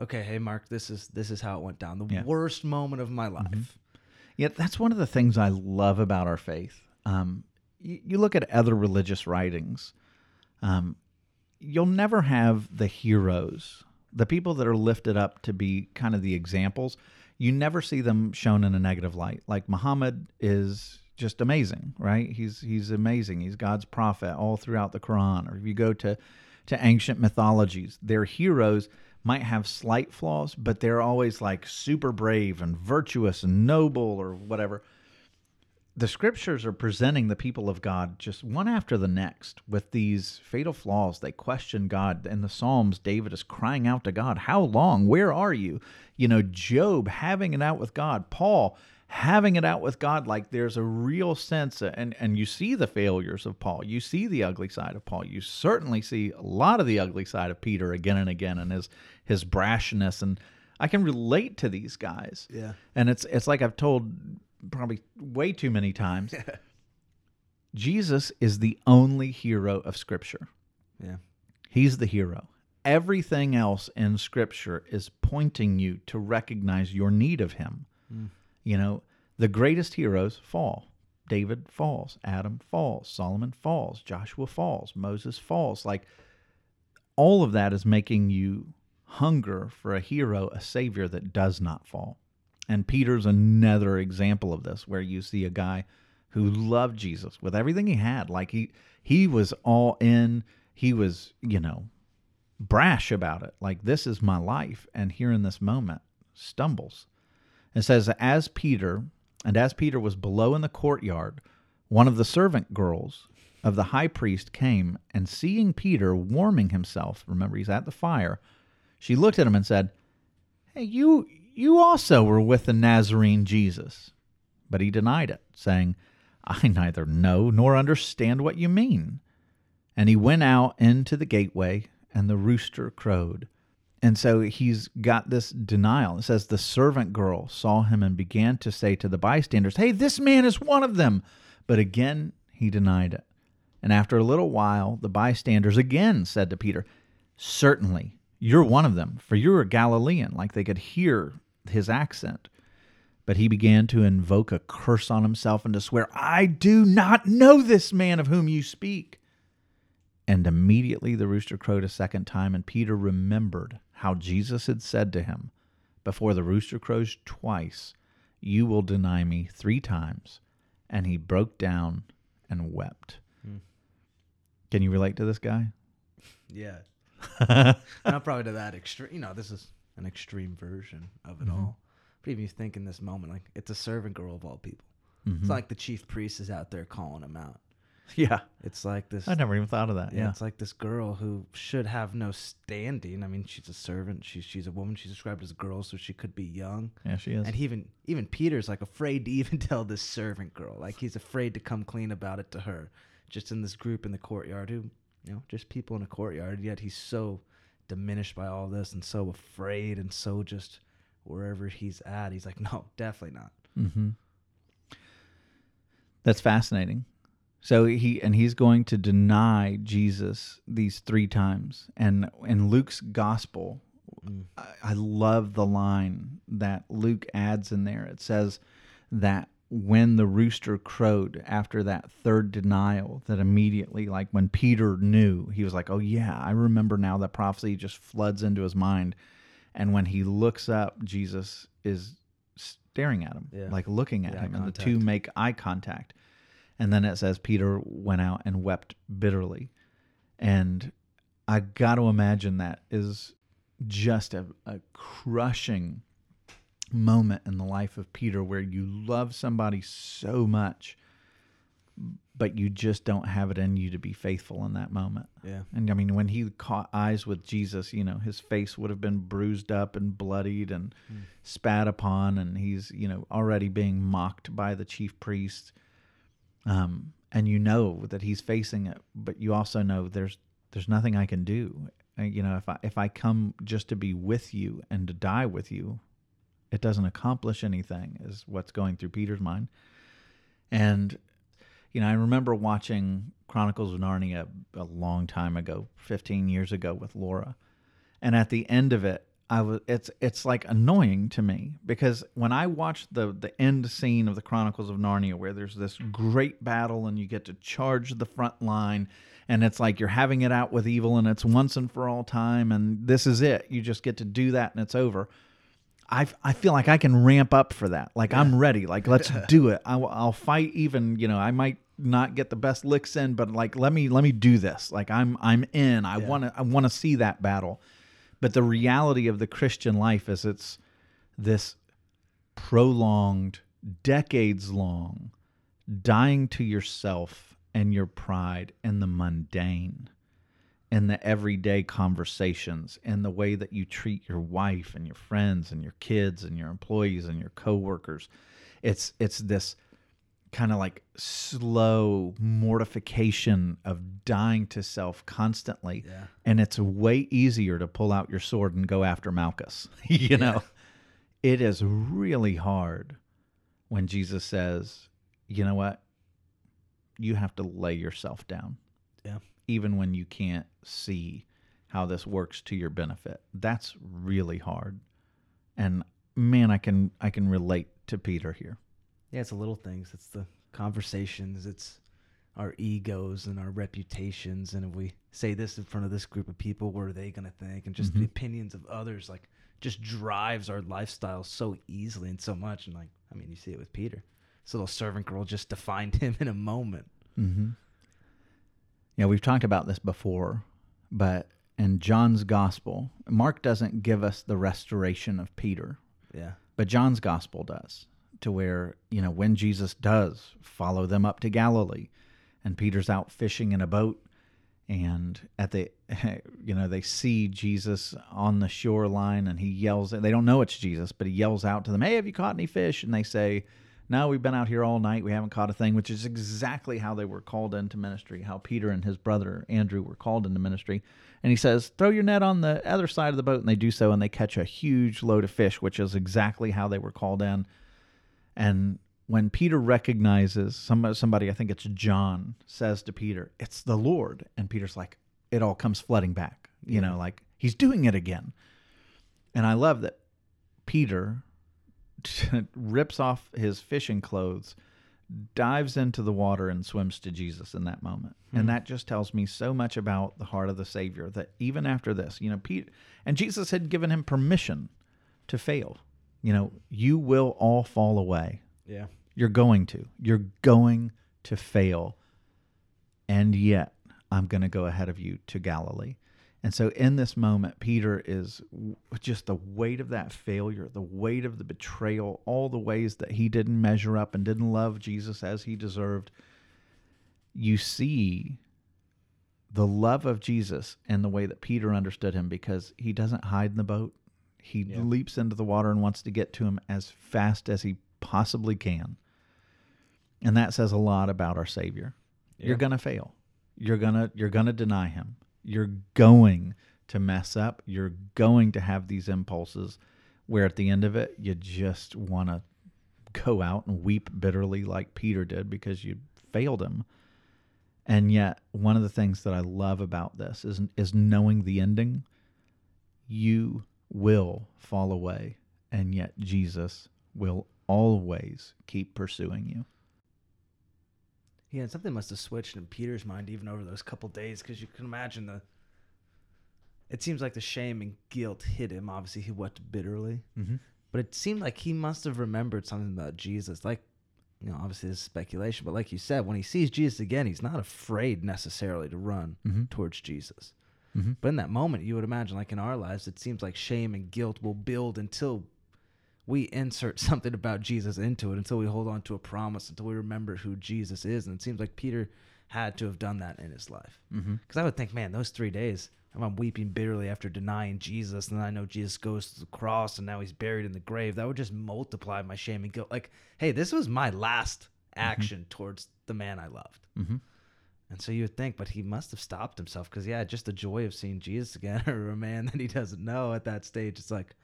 "Okay, hey Mark, this is this is how it went down. The Yeah. worst moment of my life." Yeah, that's one of the things I love about our faith. Um, you, you look at other religious writings, um, you'll never have the heroes, the people that are lifted up to be kind of the examples. You never see them shown in a negative light. Like Muhammad is just amazing, right? He's he's amazing. He's God's prophet all throughout the Quran. Or if you go to to ancient mythologies, their heroes might have slight flaws, but they're always like super brave and virtuous and noble or whatever. The scriptures are presenting the people of God just one after the next with these fatal flaws. They question God. In the Psalms, David is crying out to God, How long? Where are you? You know, Job having it out with God, Paul having it out with God. Like there's a real sense, of, and, and you see the failures of Paul. You see the ugly side of Paul. You certainly see a lot of the ugly side of Peter again and again and his, his brashness. And I can relate to these guys. Yeah. And it's it's like I've told probably way too many times. Jesus is the only hero of scripture. Yeah. He's the hero. Everything else in scripture is pointing you to recognize your need of him. Hmm. You know, the greatest heroes fall. David falls, Adam falls, Solomon falls, Joshua falls, Moses falls. Like all of that is making you hunger for a hero, a savior that does not fall. And Peter's another example of this, where you see a guy who loved Jesus with everything he had. Like he he was all in. He was, you know, brash about it. Like this is my life. And here in this moment, stumbles. It says, as Peter, and as Peter was below in the courtyard, one of the servant girls of the high priest came, and seeing Peter warming himself, remember he's at the fire, she looked at him and said, Hey, you you also were with the Nazarene Jesus. But he denied it, saying, I neither know nor understand what you mean. And he went out into the gateway, and the rooster crowed. And so he's got this denial. It says the servant girl saw him and began to say to the bystanders, Hey, this man is one of them. But again he denied it. And after a little while, the bystanders again said to Peter, Certainly, you're one of them, for you're a Galilean. Like they could hear his accent. But he began to invoke a curse on himself and to swear, I do not know this man of whom you speak. And immediately the rooster crowed a second time, and Peter remembered how Jesus had said to him, Before the rooster crows twice, you will deny me three times. And he broke down and wept. Hmm. Can you relate to this guy? Yeah. Not probably to that extreme. You know, this is an extreme version of it mm-hmm. all. But even you think in this moment, like it's a servant girl of all people. It's mm-hmm. like the chief priest is out there calling him out. Yeah. It's like this. I never even thought of that. yeah, Yeah. it's like this girl who should have no standing. I mean, she's a servant. She's she's a woman. She's described as a girl, so she could be young. Yeah, she is. And even even Peter's like afraid to even tell this servant girl. Like he's afraid to come clean about it to her. Just in this group in the courtyard who, you know, just people in a courtyard. Yet he's so diminished by all this and so afraid and so just wherever he's at, he's like, no, definitely not. Mm-hmm. That's fascinating. So he and he's going to deny Jesus these three times. And in Luke's gospel, mm. I, I love the line that Luke adds in there. It says that when the rooster crowed after that third denial, that immediately, like when Peter knew, he was like, "Oh yeah, I remember now." That prophecy just floods into his mind, and when he looks up, Jesus is staring at him, Yeah. like looking at eye him, and the two make eye contact. And then it says Peter went out and wept bitterly. And I got to imagine that is just a, a crushing moment in the life of Peter where you love somebody so much, but you just don't have it in you to be faithful in that moment. Yeah. And I mean, when he caught eyes with Jesus, you know, his face would have been bruised up and bloodied and spat upon, and he's, you know, already being mocked by the chief priest. Um, and you know that he's facing it, but you also know there's there's nothing I can do. Uh, you know, if I if I come just to be with you and to die with you, it doesn't accomplish anything. Is what's going through Peter's mind. And you know, I remember watching Chronicles of Narnia a long time ago, 15 years ago with Laura. And at the end of it, I was it's it's like annoying to me because when I watch the the end scene of the Chronicles of Narnia where there's this great battle and you get to charge the front line and it's like you're having it out with evil and it's once and for all time and this is it. You just get to do that and it's over. I, I feel like I can ramp up for that. Like I'm ready. Like let's do it. I, will fight even. You know, I might not get the best licks in, but like let me let me do this. Like I'm I'm in. I want to I want to see that battle. But the reality of the Christian life is it's this prolonged, decades long, dying to yourself and your pride and the mundane in the everyday conversations and the way that you treat your wife and your friends and your kids and your employees and your coworkers. It's it's this kind of like slow mortification of dying to self constantly. Yeah. And it's way easier to pull out your sword and go after Malchus. you know, it is really hard when Jesus says, you know what? You have to lay yourself down Yeah. Even when you can't see how this works to your benefit. That's really hard. And man, I can I can relate to Peter here. Yeah, it's the little things. It's the conversations. It's our egos and our reputations. And if we say this in front of this group of people, what are they going to think? And just the opinions of others, like, just drives our lifestyle so easily and so much. And, like, I mean, you see it with Peter. This little servant girl just defined him in a moment. Mm-hmm. Yeah, we've talked about this before, but in John's gospel, Mark doesn't give us the restoration of Peter, Yeah. but John's gospel does, to where, you know, when Jesus does follow them up to Galilee and Peter's out fishing in a boat and at the you know they see Jesus on the shoreline and he yells they don't know it's Jesus but he yells out to them hey have you caught any fish and they say no we've been out here all night we haven't caught a thing which is exactly how they were called into ministry how Peter and his brother Andrew were called into ministry and he says throw your net on the other side of the boat and they do so and they catch a huge load of fish which is exactly how they were called in and when Peter recognizes somebody, somebody, I think it's John, says to Peter, "It's the Lord," and Peter's like, it all comes flooding back. You know, like he's doing it again. And I love that Peter rips off his fishing clothes, dives into the water, and swims to Jesus in that moment. And hmm. that just tells me so much about the heart of the Savior that even after this, you know, Pete and Jesus had given him permission to fail. You know, you will all fall away. Yeah. You're going to. You're going to fail. And yet, I'm going to go ahead of you to Galilee. And so, in this moment, Peter is just the weight of that failure, the weight of the betrayal, all the ways that he didn't measure up and didn't love Jesus as he deserved. You see the love of Jesus and the way that Peter understood him because he doesn't hide in the boat. He Yeah. leaps into the water and wants to get to him as fast as he possibly can. And that says a lot about our Savior. You're going to fail. You're going to you're going to deny him. You're going to mess up. You're going to have these impulses where at the end of it you just want to go out and weep bitterly like Peter did because you failed him. And yet, one of the things that I love about this is is knowing the ending. You will fall away, and yet Jesus will always keep pursuing you. Yeah, and something must have switched in Peter's mind even over those couple days because you can imagine the. It seems like the shame and guilt hit him. Obviously, he wept bitterly, Mm-hmm. but it seemed like he must have remembered something about Jesus. Like, you know, obviously this is speculation, but like you said, when he sees Jesus again, he's not afraid necessarily to run Mhm. towards Jesus. Mhm. But in that moment, you would imagine, like in our lives, it seems like shame and guilt will build until we insert something about Jesus into it, until we hold on to a promise, until we remember who Jesus is. And it seems like Peter had to have done that in his life. Mm-hmm. Because I would think, man, those three days, I'm weeping bitterly after denying Jesus, and I know Jesus goes to the cross, and now he's buried in the grave. That would just multiply my shame and guilt. Like, hey, this was my last action towards the man I loved. Mm-hmm. And so you would think, but he must have stopped himself because, yeah, just the joy of seeing Jesus again or a man that he doesn't know at that stage. It's like,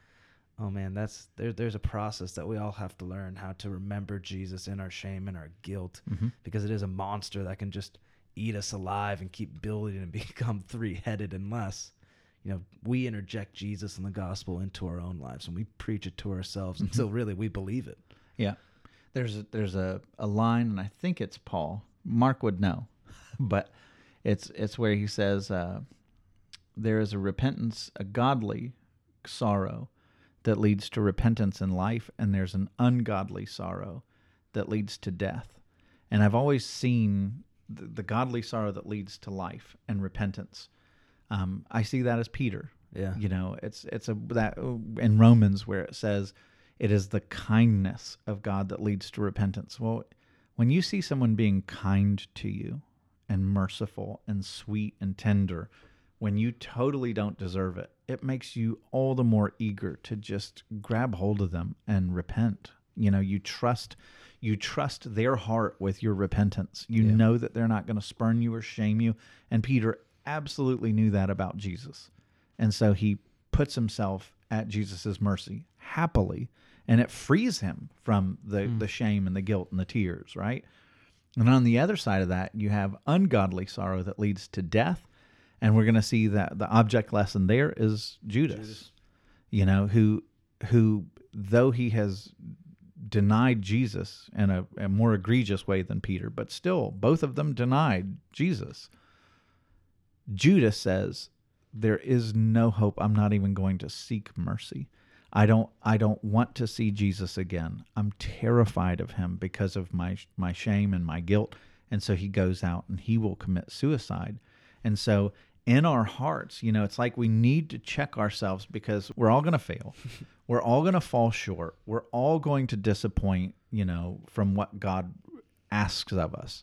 oh man, that's there, there's a process that we all have to learn how to remember Jesus in our shame and our guilt Mhm. because it is a monster that can just eat us alive and keep building and become three headed unless, you know, we interject Jesus and the gospel into our own lives and we preach it to ourselves until really we believe it. Yeah. There's a, there's a, a line, and I think it's Paul. Mark would know, but it's it's where he says uh, there is a repentance, a godly sorrow that leads to repentance in life, and there's an ungodly sorrow that leads to death. And I've always seen the, the godly sorrow that leads to life and repentance. Um, I see that as Peter. Yeah. You know, it's it's a that in Romans where it says it is the kindness of God that leads to repentance. Well, when you see someone being kind to you and merciful and sweet and tender when you totally don't deserve it, it makes you all the more eager to just grab hold of them and repent. You know, you trust you trust their heart with your repentance. You Yeah. know that they're not going to spurn you or shame you. And Peter absolutely knew that about Jesus. And so he puts himself at Jesus' mercy happily, and it frees him from the, hmm. the shame and the guilt and the tears, right? And on the other side of that, you have ungodly sorrow that leads to death. And we're going to see that the object lesson there is Judas, you know, who, who, though he has denied Jesus in a, a more egregious way than Peter, but still, both of them denied Jesus. Judas says, "There is no hope. I'm not even going to seek mercy. I don't. I don't want to see Jesus again. I'm terrified of him because of my my shame and my guilt." And so he goes out and he will commit suicide. And so in our hearts, you know, it's like we need to check ourselves because we're all going to fail. we're all going to fall short. We're all going to disappoint, you know, from what God asks of us.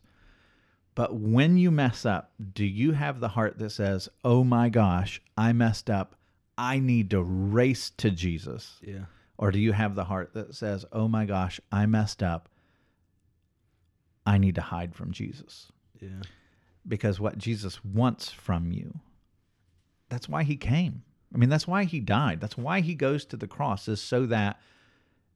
But when you mess up, do you have the heart that says, "Oh my gosh, I messed up. I need to race to Jesus." Yeah. Or do you have the heart that says, "Oh my gosh, I messed up. I need to hide from Jesus." Yeah. Because what Jesus wants from you, that's why he came. I mean, that's why he died. That's why he goes to the cross, is so that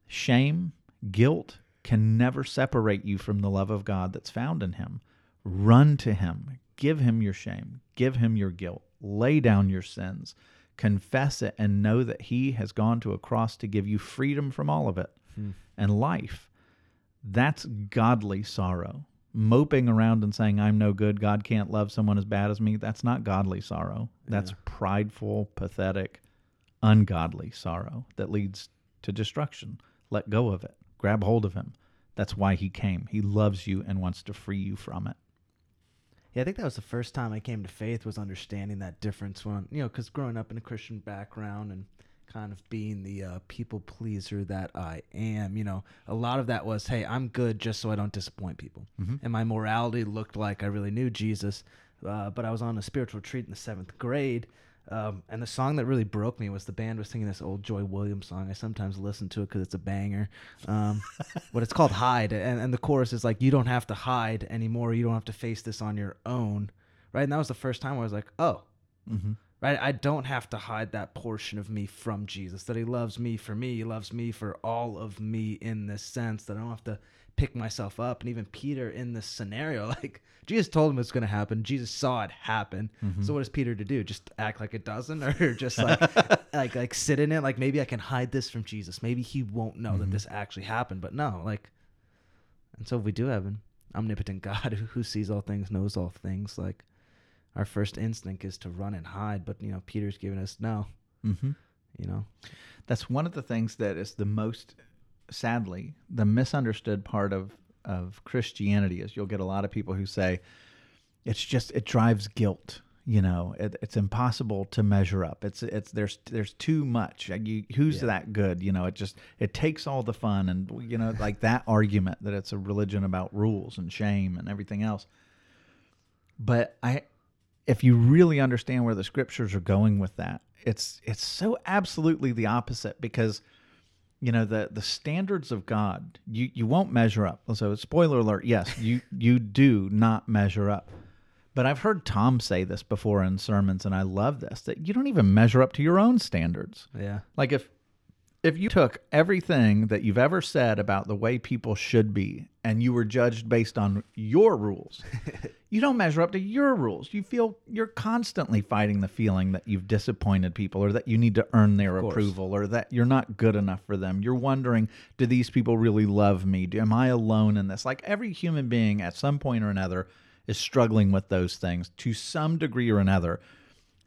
shame, guilt can never separate you from the love of God that's found in him. Run to him, give him your shame, give him your guilt, lay down your sins, confess it, and know that he has gone to a cross to give you freedom from all of it hmm. and life. That's godly sorrow. Moping around and saying, I'm no good, God can't love someone as bad as me, that's not godly sorrow. That's prideful, pathetic, ungodly sorrow that leads to destruction. Let go of it, grab hold of Him. That's why He came. He loves you and wants to free you from it. Yeah, I think that was the first time I came to faith was understanding that difference when you know because growing up in a Christian background and kind of being the uh, people pleaser that I am, you know, a lot of that was, hey, I'm good just so I don't disappoint people, and my morality looked like I really knew Jesus, uh, but I was on a spiritual retreat in the seventh grade. Um, and the song that really broke me was the band was singing this old Joy Williams song. I sometimes listen to it because it's a banger. Um, but it's called Hide. And, and the chorus is like, You don't have to hide anymore. You don't have to face this on your own. Right. And that was the first time I was like, Oh, Mm-hmm. Right. I don't have to hide that portion of me from Jesus, that he loves me for me. He loves me for all of me in this sense, that I don't have to pick myself up. And even Peter in this scenario, like Jesus told him it's going to happen. Jesus saw it happen. Mm-hmm. So what is Peter to do? Just act like it doesn't, or just like like like sit in it? Like maybe I can hide this from Jesus. Maybe he won't know that mm-hmm. this actually happened. But no, like, and so we do have an omnipotent God who sees all things, knows all things, like our first instinct is to run and hide. But you know, Peter's giving us no. Mm-hmm. You know, That's one of the things that is the most, sadly, the misunderstood part of of Christianity is you'll get a lot of people who say it's just it drives guilt. You know, it, it's impossible to measure up. It's it's there's there's too much. You, who's Yeah. that good? You know, it just it takes all the fun and you know like that argument that it's a religion about rules and shame and everything else. But I if you really understand where the scriptures are going with that, it's it's so absolutely the opposite because you know the the standards of God you you won't measure up. So spoiler alert, yes, you you do not measure up. But I've heard Tom say this before in sermons, and I love this that you don't even measure up to your own standards. Yeah. Like if if you took everything that you've ever said about the way people should be and you were judged based on your rules, you don't measure up to your rules. You feel you're constantly fighting the feeling that you've disappointed people or that you need to earn their approval or that you're not good enough for them. You're wondering, do these people really love me? Do, am I alone in this? Like every human being at some point or another is struggling with those things to some degree or another.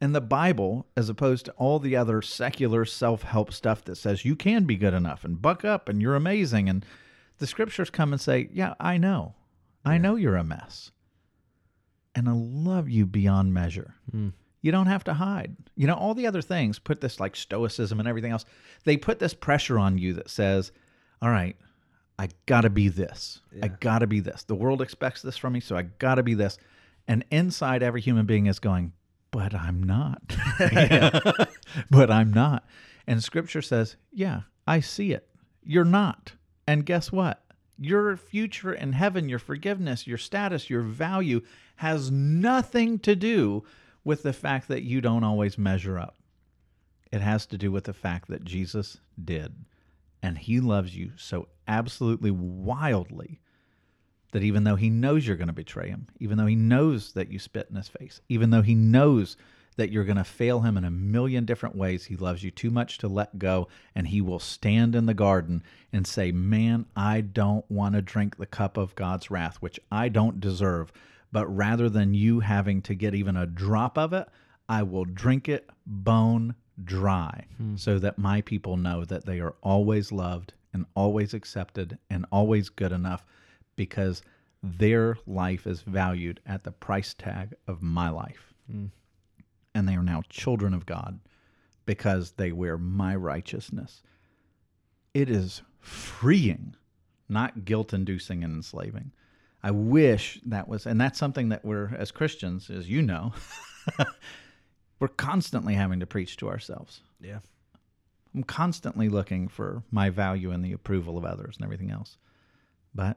And the Bible, as opposed to all the other secular self help stuff that says you can be good enough and buck up and you're amazing, and the scriptures come and say, Yeah, I know. I know you're a mess. And I love you beyond measure. Hmm. You don't have to hide. You know, all the other things put this like stoicism and everything else, they put this pressure on you that says, All right, I gotta be this. I gotta be this. The world expects this from me, so I gotta be this. And inside every human being is going, but I'm not. but I'm not. And scripture says, yeah, I see it. You're not. And guess what? Your future in heaven, your forgiveness, your status, your value has nothing to do with the fact that you don't always measure up. It has to do with the fact that Jesus did. And he loves you so absolutely wildly that even though he knows you're going to betray him, even though he knows that you spit in his face, even though he knows that you're going to fail him in a million different ways, he loves you too much to let go. And he will stand in the garden and say, Man, I don't want to drink the cup of God's wrath, which I don't deserve. But rather than you having to get even a drop of it, I will drink it bone dry hmm. so that my people know that they are always loved and always accepted and always good enough because their life is valued at the price tag of my life. Hmm. And they are now children of God because they wear my righteousness. It is freeing, not guilt inducing and enslaving. I wish that was, and that's something that we're, as Christians, as you know, we're constantly having to preach to ourselves. Yeah. I'm constantly looking for my value and the approval of others and everything else. But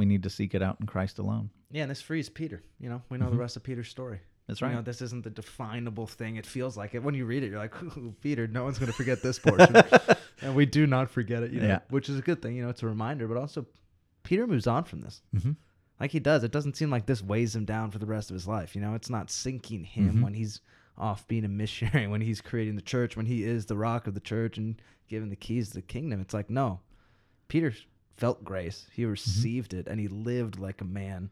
we need to seek it out in Christ alone. Yeah, and this frees Peter. You know, we know the rest of Peter's story. That's You know, right. this isn't the definable thing. It feels like it when you read it. You're like, Peter, no one's going to forget this portion, and we do not forget it. You know, Yeah. which is a good thing. You know, it's a reminder, but also Peter moves on from this. Mhm. Like he does. It doesn't seem like this weighs him down for the rest of his life. You know, it's not sinking him Mhm. when he's off being a missionary, when he's creating the church, when he is the rock of the church and given the keys to the kingdom. It's like no, Peter felt grace. He mm-hmm. received it, and he lived like a man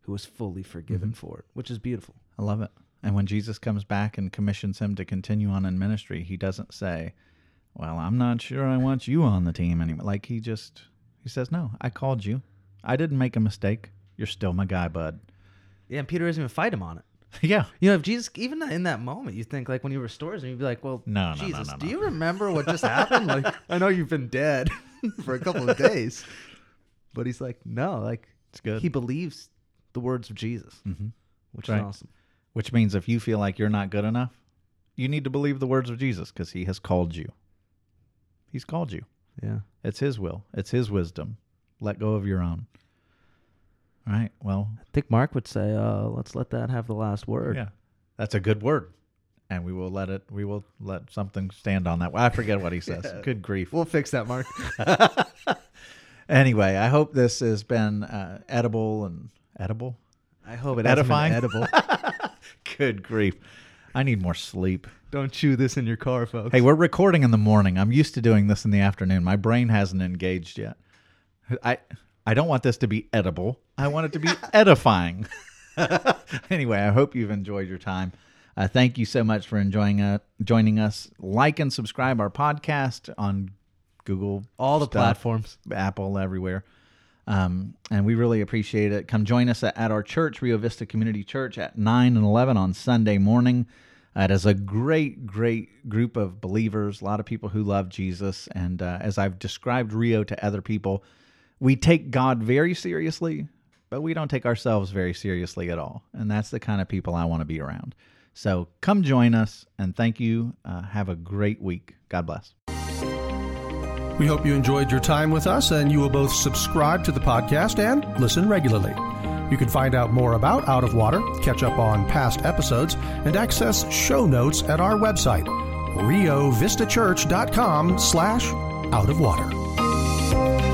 who was fully forgiven mm-hmm. for it, which is beautiful. I love it. And when Jesus comes back and commissions him to continue on in ministry, he doesn't say, Well, I'm not sure I want you on the team anymore. Like he just, he says, No, I called you. I didn't make a mistake. You're still my guy, bud. Yeah, and Peter doesn't even fight him on it. yeah. You know, if Jesus, even in that moment, you think like when he restores him, you'd be like, "Well, No, no, no, Jesus, no, do you remember what just happened? Like, I know you've been dead for a couple of days, but he's like, no, like It's good. he believes the words of Jesus, Mhm. which Right. is awesome. Which means if you feel like you're not good enough, you need to believe the words of Jesus because he has called you. He's called you. Yeah, It's his will, it's his wisdom. Let go of your own. All right. Well, I think Mark would say, uh, "Let's let that have the last word." yeah, that's a good word. And we will let it, we will let something stand on that. I forget what he says. Yeah. Good grief. We'll fix that, Mark. Anyway, I hope this has been uh, edible and edible. I hope it Edifying? been edible. Good grief. I need more sleep. Don't chew this in your car, folks. Hey, we're recording in the morning. I'm used to doing this in the afternoon. My brain hasn't engaged yet. I I don't want this to be edible. I want it to be edifying. anyway, I hope you've enjoyed your time. Uh, thank you so much for enjoying uh, joining us. Like and subscribe our podcast on Google, all the stuff, platforms. Apple, everywhere. Um, and we really appreciate it. Come join us at, at our church, Rio Vista Community Church, at 9 and 11 on Sunday morning. Uh, it is a great, great group of believers, a lot of people who love Jesus. And uh, as I've described Rio to other people, we take God very seriously, but we don't take ourselves very seriously at all. And that's the kind of people I want to be around. So come join us and thank you. Uh, have a great week. God bless. We hope you enjoyed your time with us and you will both subscribe to the podcast and listen regularly. You can find out more about Out of Water, catch up on past episodes, and access show notes at our website, riovistachurch.com slash out of water.